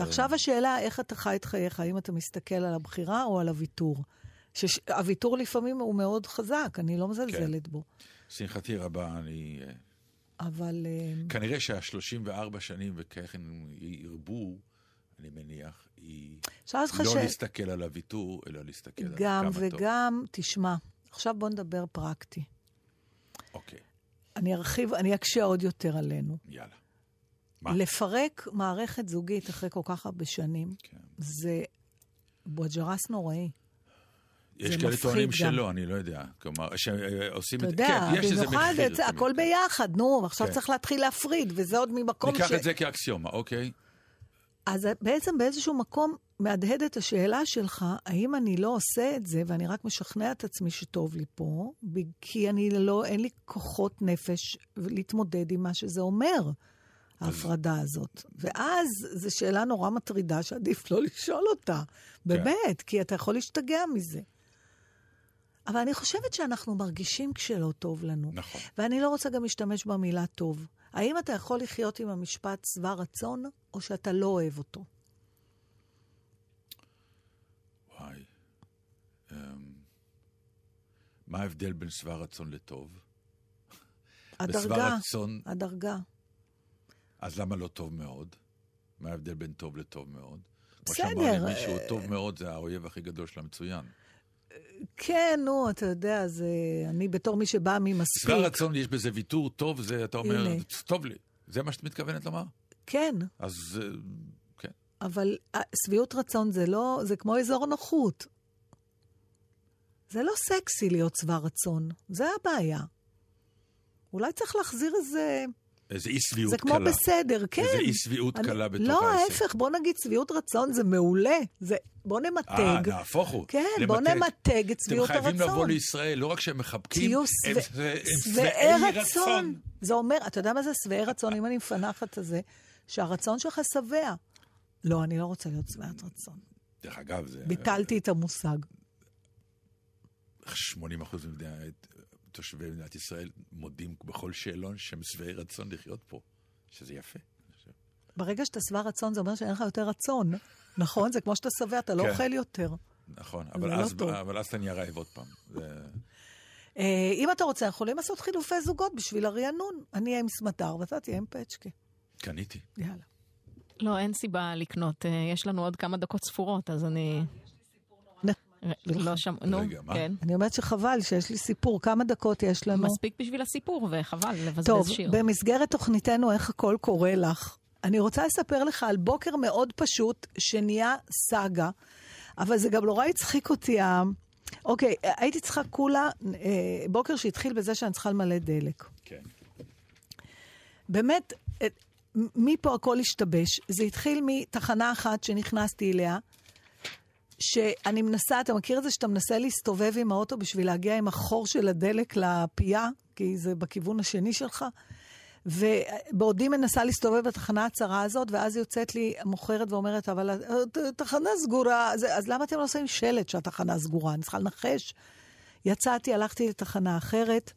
ועכשיו השאלה, איך אתה חי את חייך, האם אתה מסתכל על הבחירה או על הוויתור? שהוויתור לפעמים הוא מאוד חזק, אני לא מזלזלת בו. שמחתי רבה, אני... אבל אה, כנראה שה-34 שנים וכך הם ירבו, אני מניח, היא לא ש... להסתכל על הוויתור, אלא להסתכל על גם כמה טוב. וגם, תשמע, עכשיו בוא נדבר פרקטי. אוקיי, אני ארחיב, אני אקשה עוד יותר עלינו. יאללה. מה? לפרק מערכת זוגית אחרי כל כך הרבה שנים, כן. זה בוג'רס נוראי. יש זה כאלה טוענים. שלא, אני לא יודע. כלומר, שעושים אתה את... יודע, כן, יש במיוחד, מחיר. זה- הכל תמיד. ביחד, נו, עכשיו כן. צריך להתחיל להפריד, וזה עוד ממקום ש... ניקח את זה כאקסיומה, אוקיי? אז בעצם באיזשהו מקום מהדהדת השאלה שלך, האם אני לא עושה את זה, ואני רק משכנע את עצמי שטוב לי פה, כי אני לא, אין לי כוחות נפש להתמודד עם מה שזה אומר, ההפרדה הזאת. ואז זו שאלה נורא מטרידה שעדיף לא לשאול אותה. באמת, כי אתה יכול להשתגע מזה. אבל אני חושבת שאנחנו מרגישים כשלא טוב לנו. נכון. ואני לא רוצה גם להשתמש במילה טוב. האם אתה יכול לחיות עם המשפט שבע רצון, או שאתה לא אוהב אותו? וואי. אמ, מה ההבדל בין שבע רצון לטוב? הדרגה, רצון, הדרגה. אז למה לא טוב מאוד? מה ההבדל בין טוב לטוב מאוד? כמו בסדר, שאמר לי מישהו, אה, טוב מאוד זה האויב הכי גדול של המצוין. כן, נו, אתה יודע, זה... אני בתור מי שבאה ממספיק. שבע רצון, יש בזה ויתור, טוב זה, אתה אומר, הנה. טוב לי. זה מה שאת מתכוונת לומר? כן, אז אה, כן. אבל אה, שביעות רצון זה לא... זה כמו אזור נוחות. זה לא סקסי להיות שבע רצון, זה הבעיה. אולי צריך להחזיר איזה... איזה אי שביעות זה קלה. כמו בסדר, כן. איזה אי שביעות אני- קלה בתוך לא, העסק. ההפך, בוא נגיד שביעות רצון זה מעולה. זה... בוא אה, נמתג. נהפוך הוא. כן, בוא למתג. נמתג את שביעות אתם חייבים לבוא הרצון. לישראל, לא רק שהם מחבקים, הם שבע- שבע- הם שבעי רצון. זה אומר, אתה יודע מה זה שבעי רצון? אם אני מפנחת את זה, שהרצון שלך שבע. לא, אני לא רוצה להיות שבעת רצון. דרך אגב, זה... ביטלתי את המושג. 80 אחוז תושבי מדינת ישראל מודים בכל שאלון שהם שבעי רצון לחיות פה, שזה יפה. ברגע שאתה שבע רצון, זה אומר שאין לך יותר רצון. נכון? זה כמו שאתה שבע, אתה לא כן. אוכל יותר. נכון, אבל לא אז- טוב. אבל אז אתה נהיה רעב עוד פעם. זה- אה, אם אתה רוצה, אנחנו יכולים לעשות חילופי זוגות בשביל הרענון. אני אהיה עם סמדר ואתה תהיה עם פצ'קה. קניתי. יאללה. לא, אין סיבה לקנות. אה, יש לנו עוד כמה דקות ספורות, אז אני... לא שם... נו, רגע, מה? כן. אני אומרת שחבל שיש לי סיפור. כמה דקות יש לנו? מספיק בשביל הסיפור, וחבל לבזבז טוב, שיר. במסגרת תוכניתנו איך הכל קורה לך, אני רוצה לספר לך על בוקר מאוד פשוט שנהיה סאגה, אבל זה גם נורא הצחיק אותי. ה- אוקיי, הייתי צריכה כולה, אה, בוקר שהתחיל בזה שאני צריכה למלא דלק. כן. באמת, אה, מפה הכל השתבש. זה התחיל מתחנה אחת שנכנסתי אליה, שאני מנסה, אתה מכיר את זה שאתה מנסה להסתובב עם האוטו בשביל להגיע עם החור של הדלק לפייה, כי זה בכיוון השני שלך? ובעודי מנסה להסתובב בתחנה הצרה הזאת, ואז יוצאת לי מוכרת ואומרת, אבל התחנה סגורה, אז, אז למה אתם לא עושים שלט שהתחנה סגורה? אני צריכה לנחש. יצאתי, הלכתי לתחנה אחרת,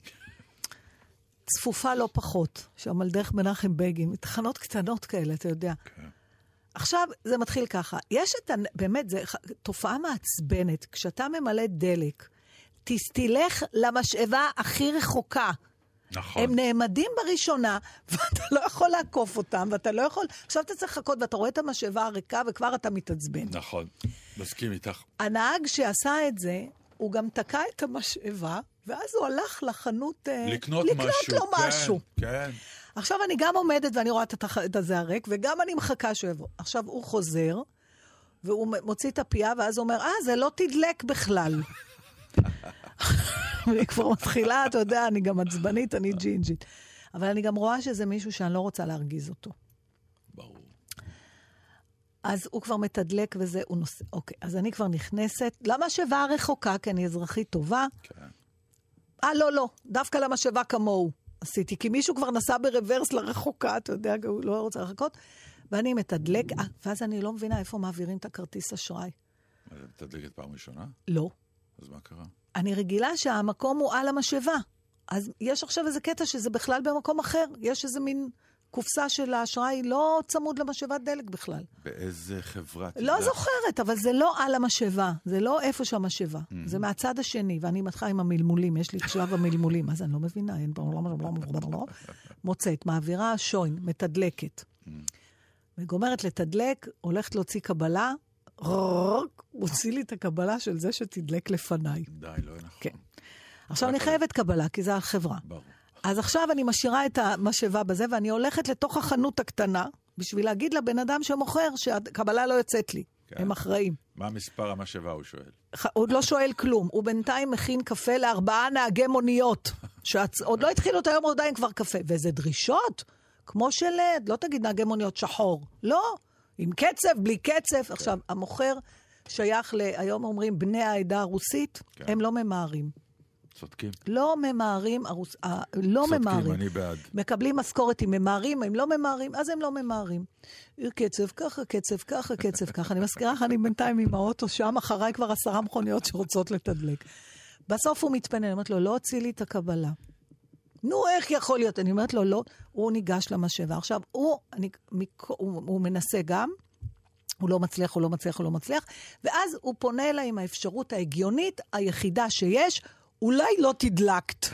צפופה לא פחות, שם על דרך מנחם בגין, תחנות קטנות כאלה, אתה יודע. עכשיו, זה מתחיל ככה. יש את, ה... באמת, זו תופעה מעצבנת. כשאתה ממלא דלק, תלך למשאבה הכי רחוקה. נכון. הם נעמדים בראשונה, *laughs* ואתה לא יכול לעקוף אותם, ואתה לא יכול... עכשיו אתה צריך לחכות, ואתה רואה את המשאבה הריקה, וכבר אתה מתעצבן. נכון. מסכים איתך. הנהג שעשה את זה, הוא גם תקע את המשאבה, ואז הוא הלך לחנות... אה, לקנות משהו. לקנות לו כן, משהו. כן. עכשיו אני גם עומדת ואני רואה את. את הזה הריק, וגם אני מחכה שהוא יבוא. עכשיו הוא חוזר, והוא מוציא את הפייה, ואז הוא אומר, אה, זה לא תדלק בכלל. *laughs* ואני כבר מתחילה, אתה יודע, אני גם עצבנית, אני ג'ינג'ית. אבל אני גם רואה שזה מישהו שאני לא רוצה להרגיז אותו. ברור. אז הוא כבר מתדלק וזה, הוא נוסע. אוקיי, אז אני כבר נכנסת למשאבה הרחוקה, כי אני אזרחית טובה. כן. אה, לא, לא, דווקא למשאבה כמוהו עשיתי, כי מישהו כבר נסע ברוורס לרחוקה, אתה יודע, הוא לא רוצה לחכות, ואני מתדלק, אה, ואז אני לא מבינה איפה מעבירים את הכרטיס אשראי. מתדלקת פעם ראשונה? לא. אז מה קרה? אני רגילה שהמקום הוא על המשאבה. אז יש עכשיו איזה קטע שזה בכלל במקום אחר. יש איזה מין קופסה של האשראי לא צמוד למשאבת דלק בכלל. באיזה חברה? לא תדלק? זוכרת, אבל זה לא על המשאבה, זה לא איפה שהמשאבה, זה מהצד השני, ואני מתחילה עם המלמולים, יש לי את שלב המלמולים, אז אני לא מבינה, אין פה, מוצאת, מעבירה שוין, מתדלקת. וגומרת לתדלק, הולכת להוציא קבלה, מוציא לי את הקבלה של זה שתדלק לפניי. די, לא נכון. כן. עכשיו אני חייבת קבלה, כי זה החברה. ברור. אז עכשיו אני משאירה את המשאבה בזה, ואני הולכת לתוך החנות הקטנה, בשביל להגיד לבן אדם שמוכר שהקבלה לא יוצאת לי. כן. הם אחראים. מה מספר המשאבה, הוא שואל. ח- עוד לא שואל כלום. הוא בינתיים מכין קפה לארבעה נהגי מוניות. שעוד לא התחילו את היום, הוא עדיין כבר קפה. וזה דרישות, כמו של, לא תגיד נהגי מוניות שחור. לא, עם קצב, בלי קצב. עכשיו, המוכר שייך ל... היום אומרים בני העדה הרוסית, כן. הם לא ממהרים. צודקים. לא ממהרים, הרוס... אה, לא צודקים, ממהרים. אני בעד. מקבלים משכורת אם ממהרים, אם לא ממהרים, אז הם לא ממהרים. קצב ככה, קצב ככה, קצב ככה. אני מזכירה לך, אני בינתיים עם האוטו שם, אחריי כבר עשרה מכוניות שרוצות לתדלק. בסוף הוא מתפנה, אני אומרת לו, לא הוציא לי את הקבלה. נו, איך יכול להיות? אני אומרת לו, לא. הוא ניגש למשאבה. עכשיו, הוא, אני, הוא, הוא מנסה גם, הוא לא מצליח, הוא לא מצליח, הוא לא מצליח, ואז הוא פונה אליי עם האפשרות ההגיונית היחידה שיש, אולי לא תדלקת. *laughs*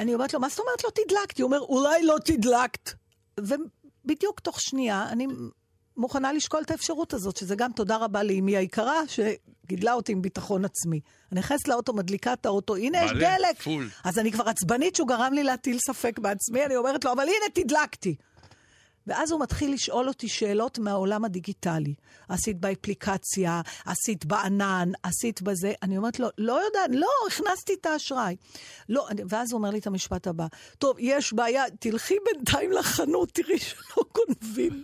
אני אומרת לו, מה זאת אומרת לא תדלקתי? הוא אומר, אולי לא תדלקת. ובדיוק תוך שנייה, אני מוכנה לשקול את האפשרות הזאת, שזה גם תודה רבה לאמי היקרה, שגידלה אותי עם ביטחון עצמי. אני נכנסת לאוטו, מדליקה את האוטו, הנה יש דלק. פול. אז אני כבר עצבנית שהוא גרם לי להטיל ספק בעצמי, אני אומרת לו, אבל הנה, תדלקתי. ואז הוא מתחיל לשאול אותי שאלות מהעולם הדיגיטלי. עשית באפליקציה, עשית בענן, עשית בזה. אני אומרת לו, לא יודעת, לא, הכנסתי את האשראי. לא, אני- ואז הוא אומר לי את המשפט הבא, טוב, יש בעיה, תלכי בינתיים לחנות, תראי שלא גונבים.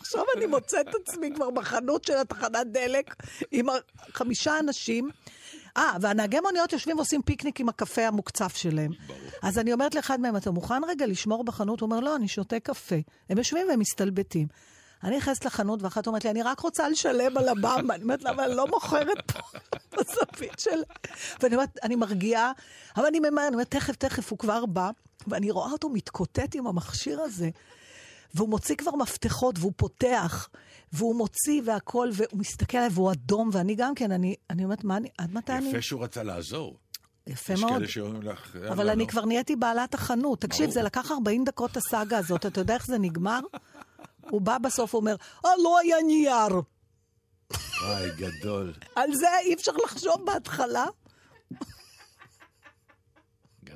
עכשיו אני מוצאת את עצמי כבר בחנות של התחנת דלק עם חמישה אנשים. אה, והנהגי מוניות יושבים ועושים פיקניק עם הקפה המוקצף שלהם. ברור. אז אני אומרת לאחד מהם, אתה מוכן רגע לשמור בחנות? הוא אומר, לא, אני שותה קפה. הם יושבים והם מסתלבטים. אני נכנסת לחנות, ואחת אומרת לי, אני רק רוצה לשלם על הבמבה. אני אומרת לה, אבל אני לא מוכרת פה *laughs* בזווית של... ואני אומרת, אני מרגיעה, אבל אני ממהר, אני אומרת, תכף, תכף, הוא כבר בא, ואני רואה אותו מתקוטט עם המכשיר הזה. והוא מוציא כבר מפתחות, והוא פותח, והוא מוציא והכל, והוא מסתכל עליי, והוא אדום, ואני גם כן, אני, אני אומרת, מה אני, עד מתי אני... יפה שהוא רצה לעזור. יפה יש מאוד. כאלה שאומרים לך... אבל "יאללה, אני נו." כבר נהייתי בעלת החנות. תקשיב. זה לקח 40 דקות הסאגה הזאת, אתה יודע איך זה נגמר? הוא בא בסוף, הוא אומר, אה, לא היה נייר. וואי, גדול, על זה אי אפשר לחשוב בהתחלה.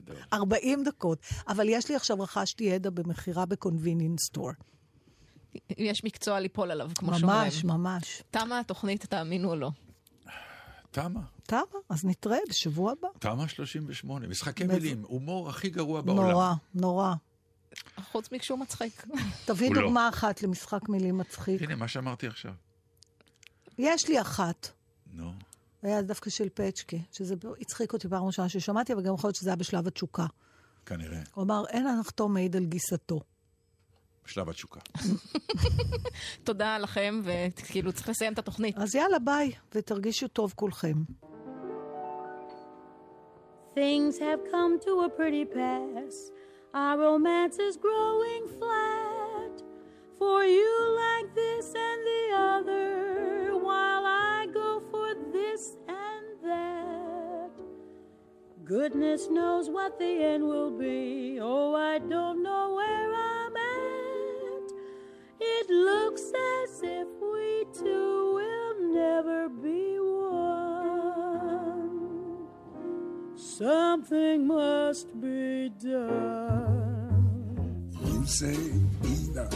גדול. 40 דקות. אבל יש לי עכשיו, רכשתי ידע במכירה בקונביניאנס סטור. יש מקצוע ליפול עליו, כמו שאומרים. ממש, ממש. תמה התוכנית, תאמינו או לא. תמה, טוב, אז נתראה בשבוע הבא. תמה 38. משחקי מב- מילים, הומור הכי גרוע בעולם. נורא, נורא. חוץ מכשהוא מצחיק. תביא לא. דוגמה אחת למשחק מילים מצחיק. הנה, מה שאמרתי עכשיו. יש לי אחת. נו, היה דווקא של פצ'קה, שזה הצחיק אותי פעם ראשונה ששמעתי, אבל גם יכול להיות שזה היה בשלב התשוקה. כנראה, הוא אמר, אין הנחתום מעיד על גיסתו. בשלב התשוקה. *laughs* תודה לכם, וכאילו צריך לסיים את התוכנית. אז יאללה, ביי, ותרגישו טוב כולכם. Things have come to a pretty pass. Our romance is growing flat. For you like this and the other, that. Goodness knows what the end will be. Oh, I don't know where I'm at. It looks as if we two will never be one. Something must be done. You say either,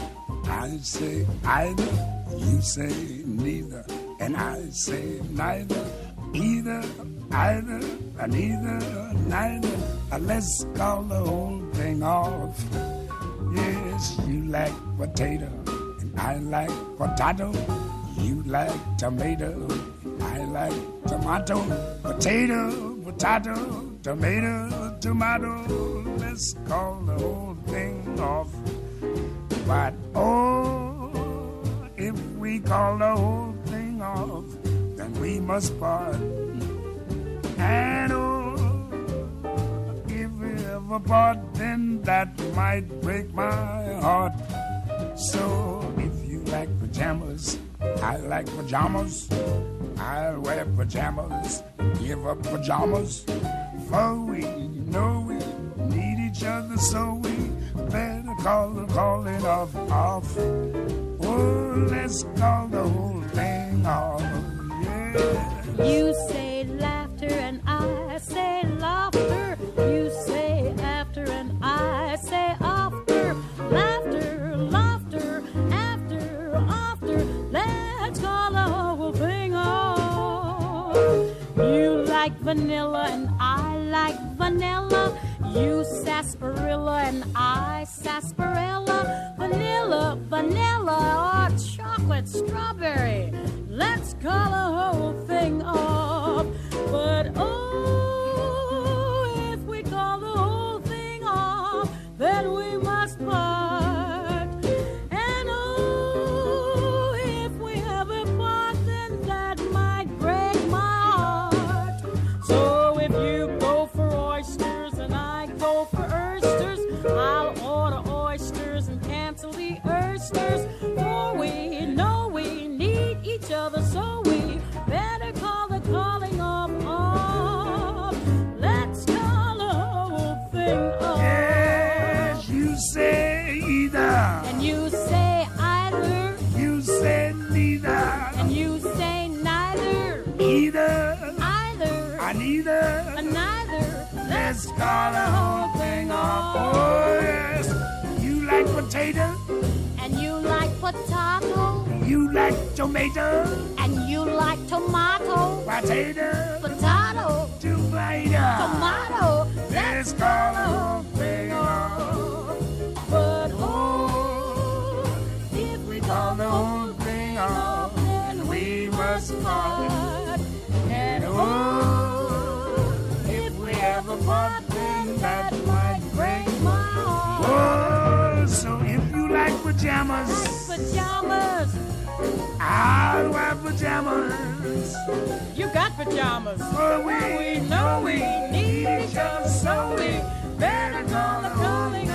I say either. You say neither, and I say neither. Either, either, and neither, neither. Uh, Let's call the whole thing off. Yes, you like potato, and I like potato. You like tomato, I like tomato. Potato, potato, tomato, tomato. Let's call the whole thing off. But oh, if we call the whole thing off, then we must part. And oh, if we ever part, then that might break my heart. So if you like pajamas, I like pajamas. I'll wear pajamas, give up pajamas. For we know we need each other, so we better call the calling off off. Oh, let's call the whole thing off. You say laughter and I say laughter. You say after and I say after. Laughter, laughter, after, after. Let's call whole. You like vanilla and I like vanilla. You sarsaparilla and I sarsaparilla. Vanilla, vanilla, or chocolate strawberry. Let's call the whole thing off. But oh, tomato, and you like tomato, potato, potato, tomato. tomato. Let's call the whole thing off. But Oh, if we call the whole thing off, then we must part. And oh, if we ever part, then that might break my heart. Oh, so if you like pajamas, Like pajamas, I'll wear pajamas. you got pajamas. For we We know oh, we need each other, so we better call the calling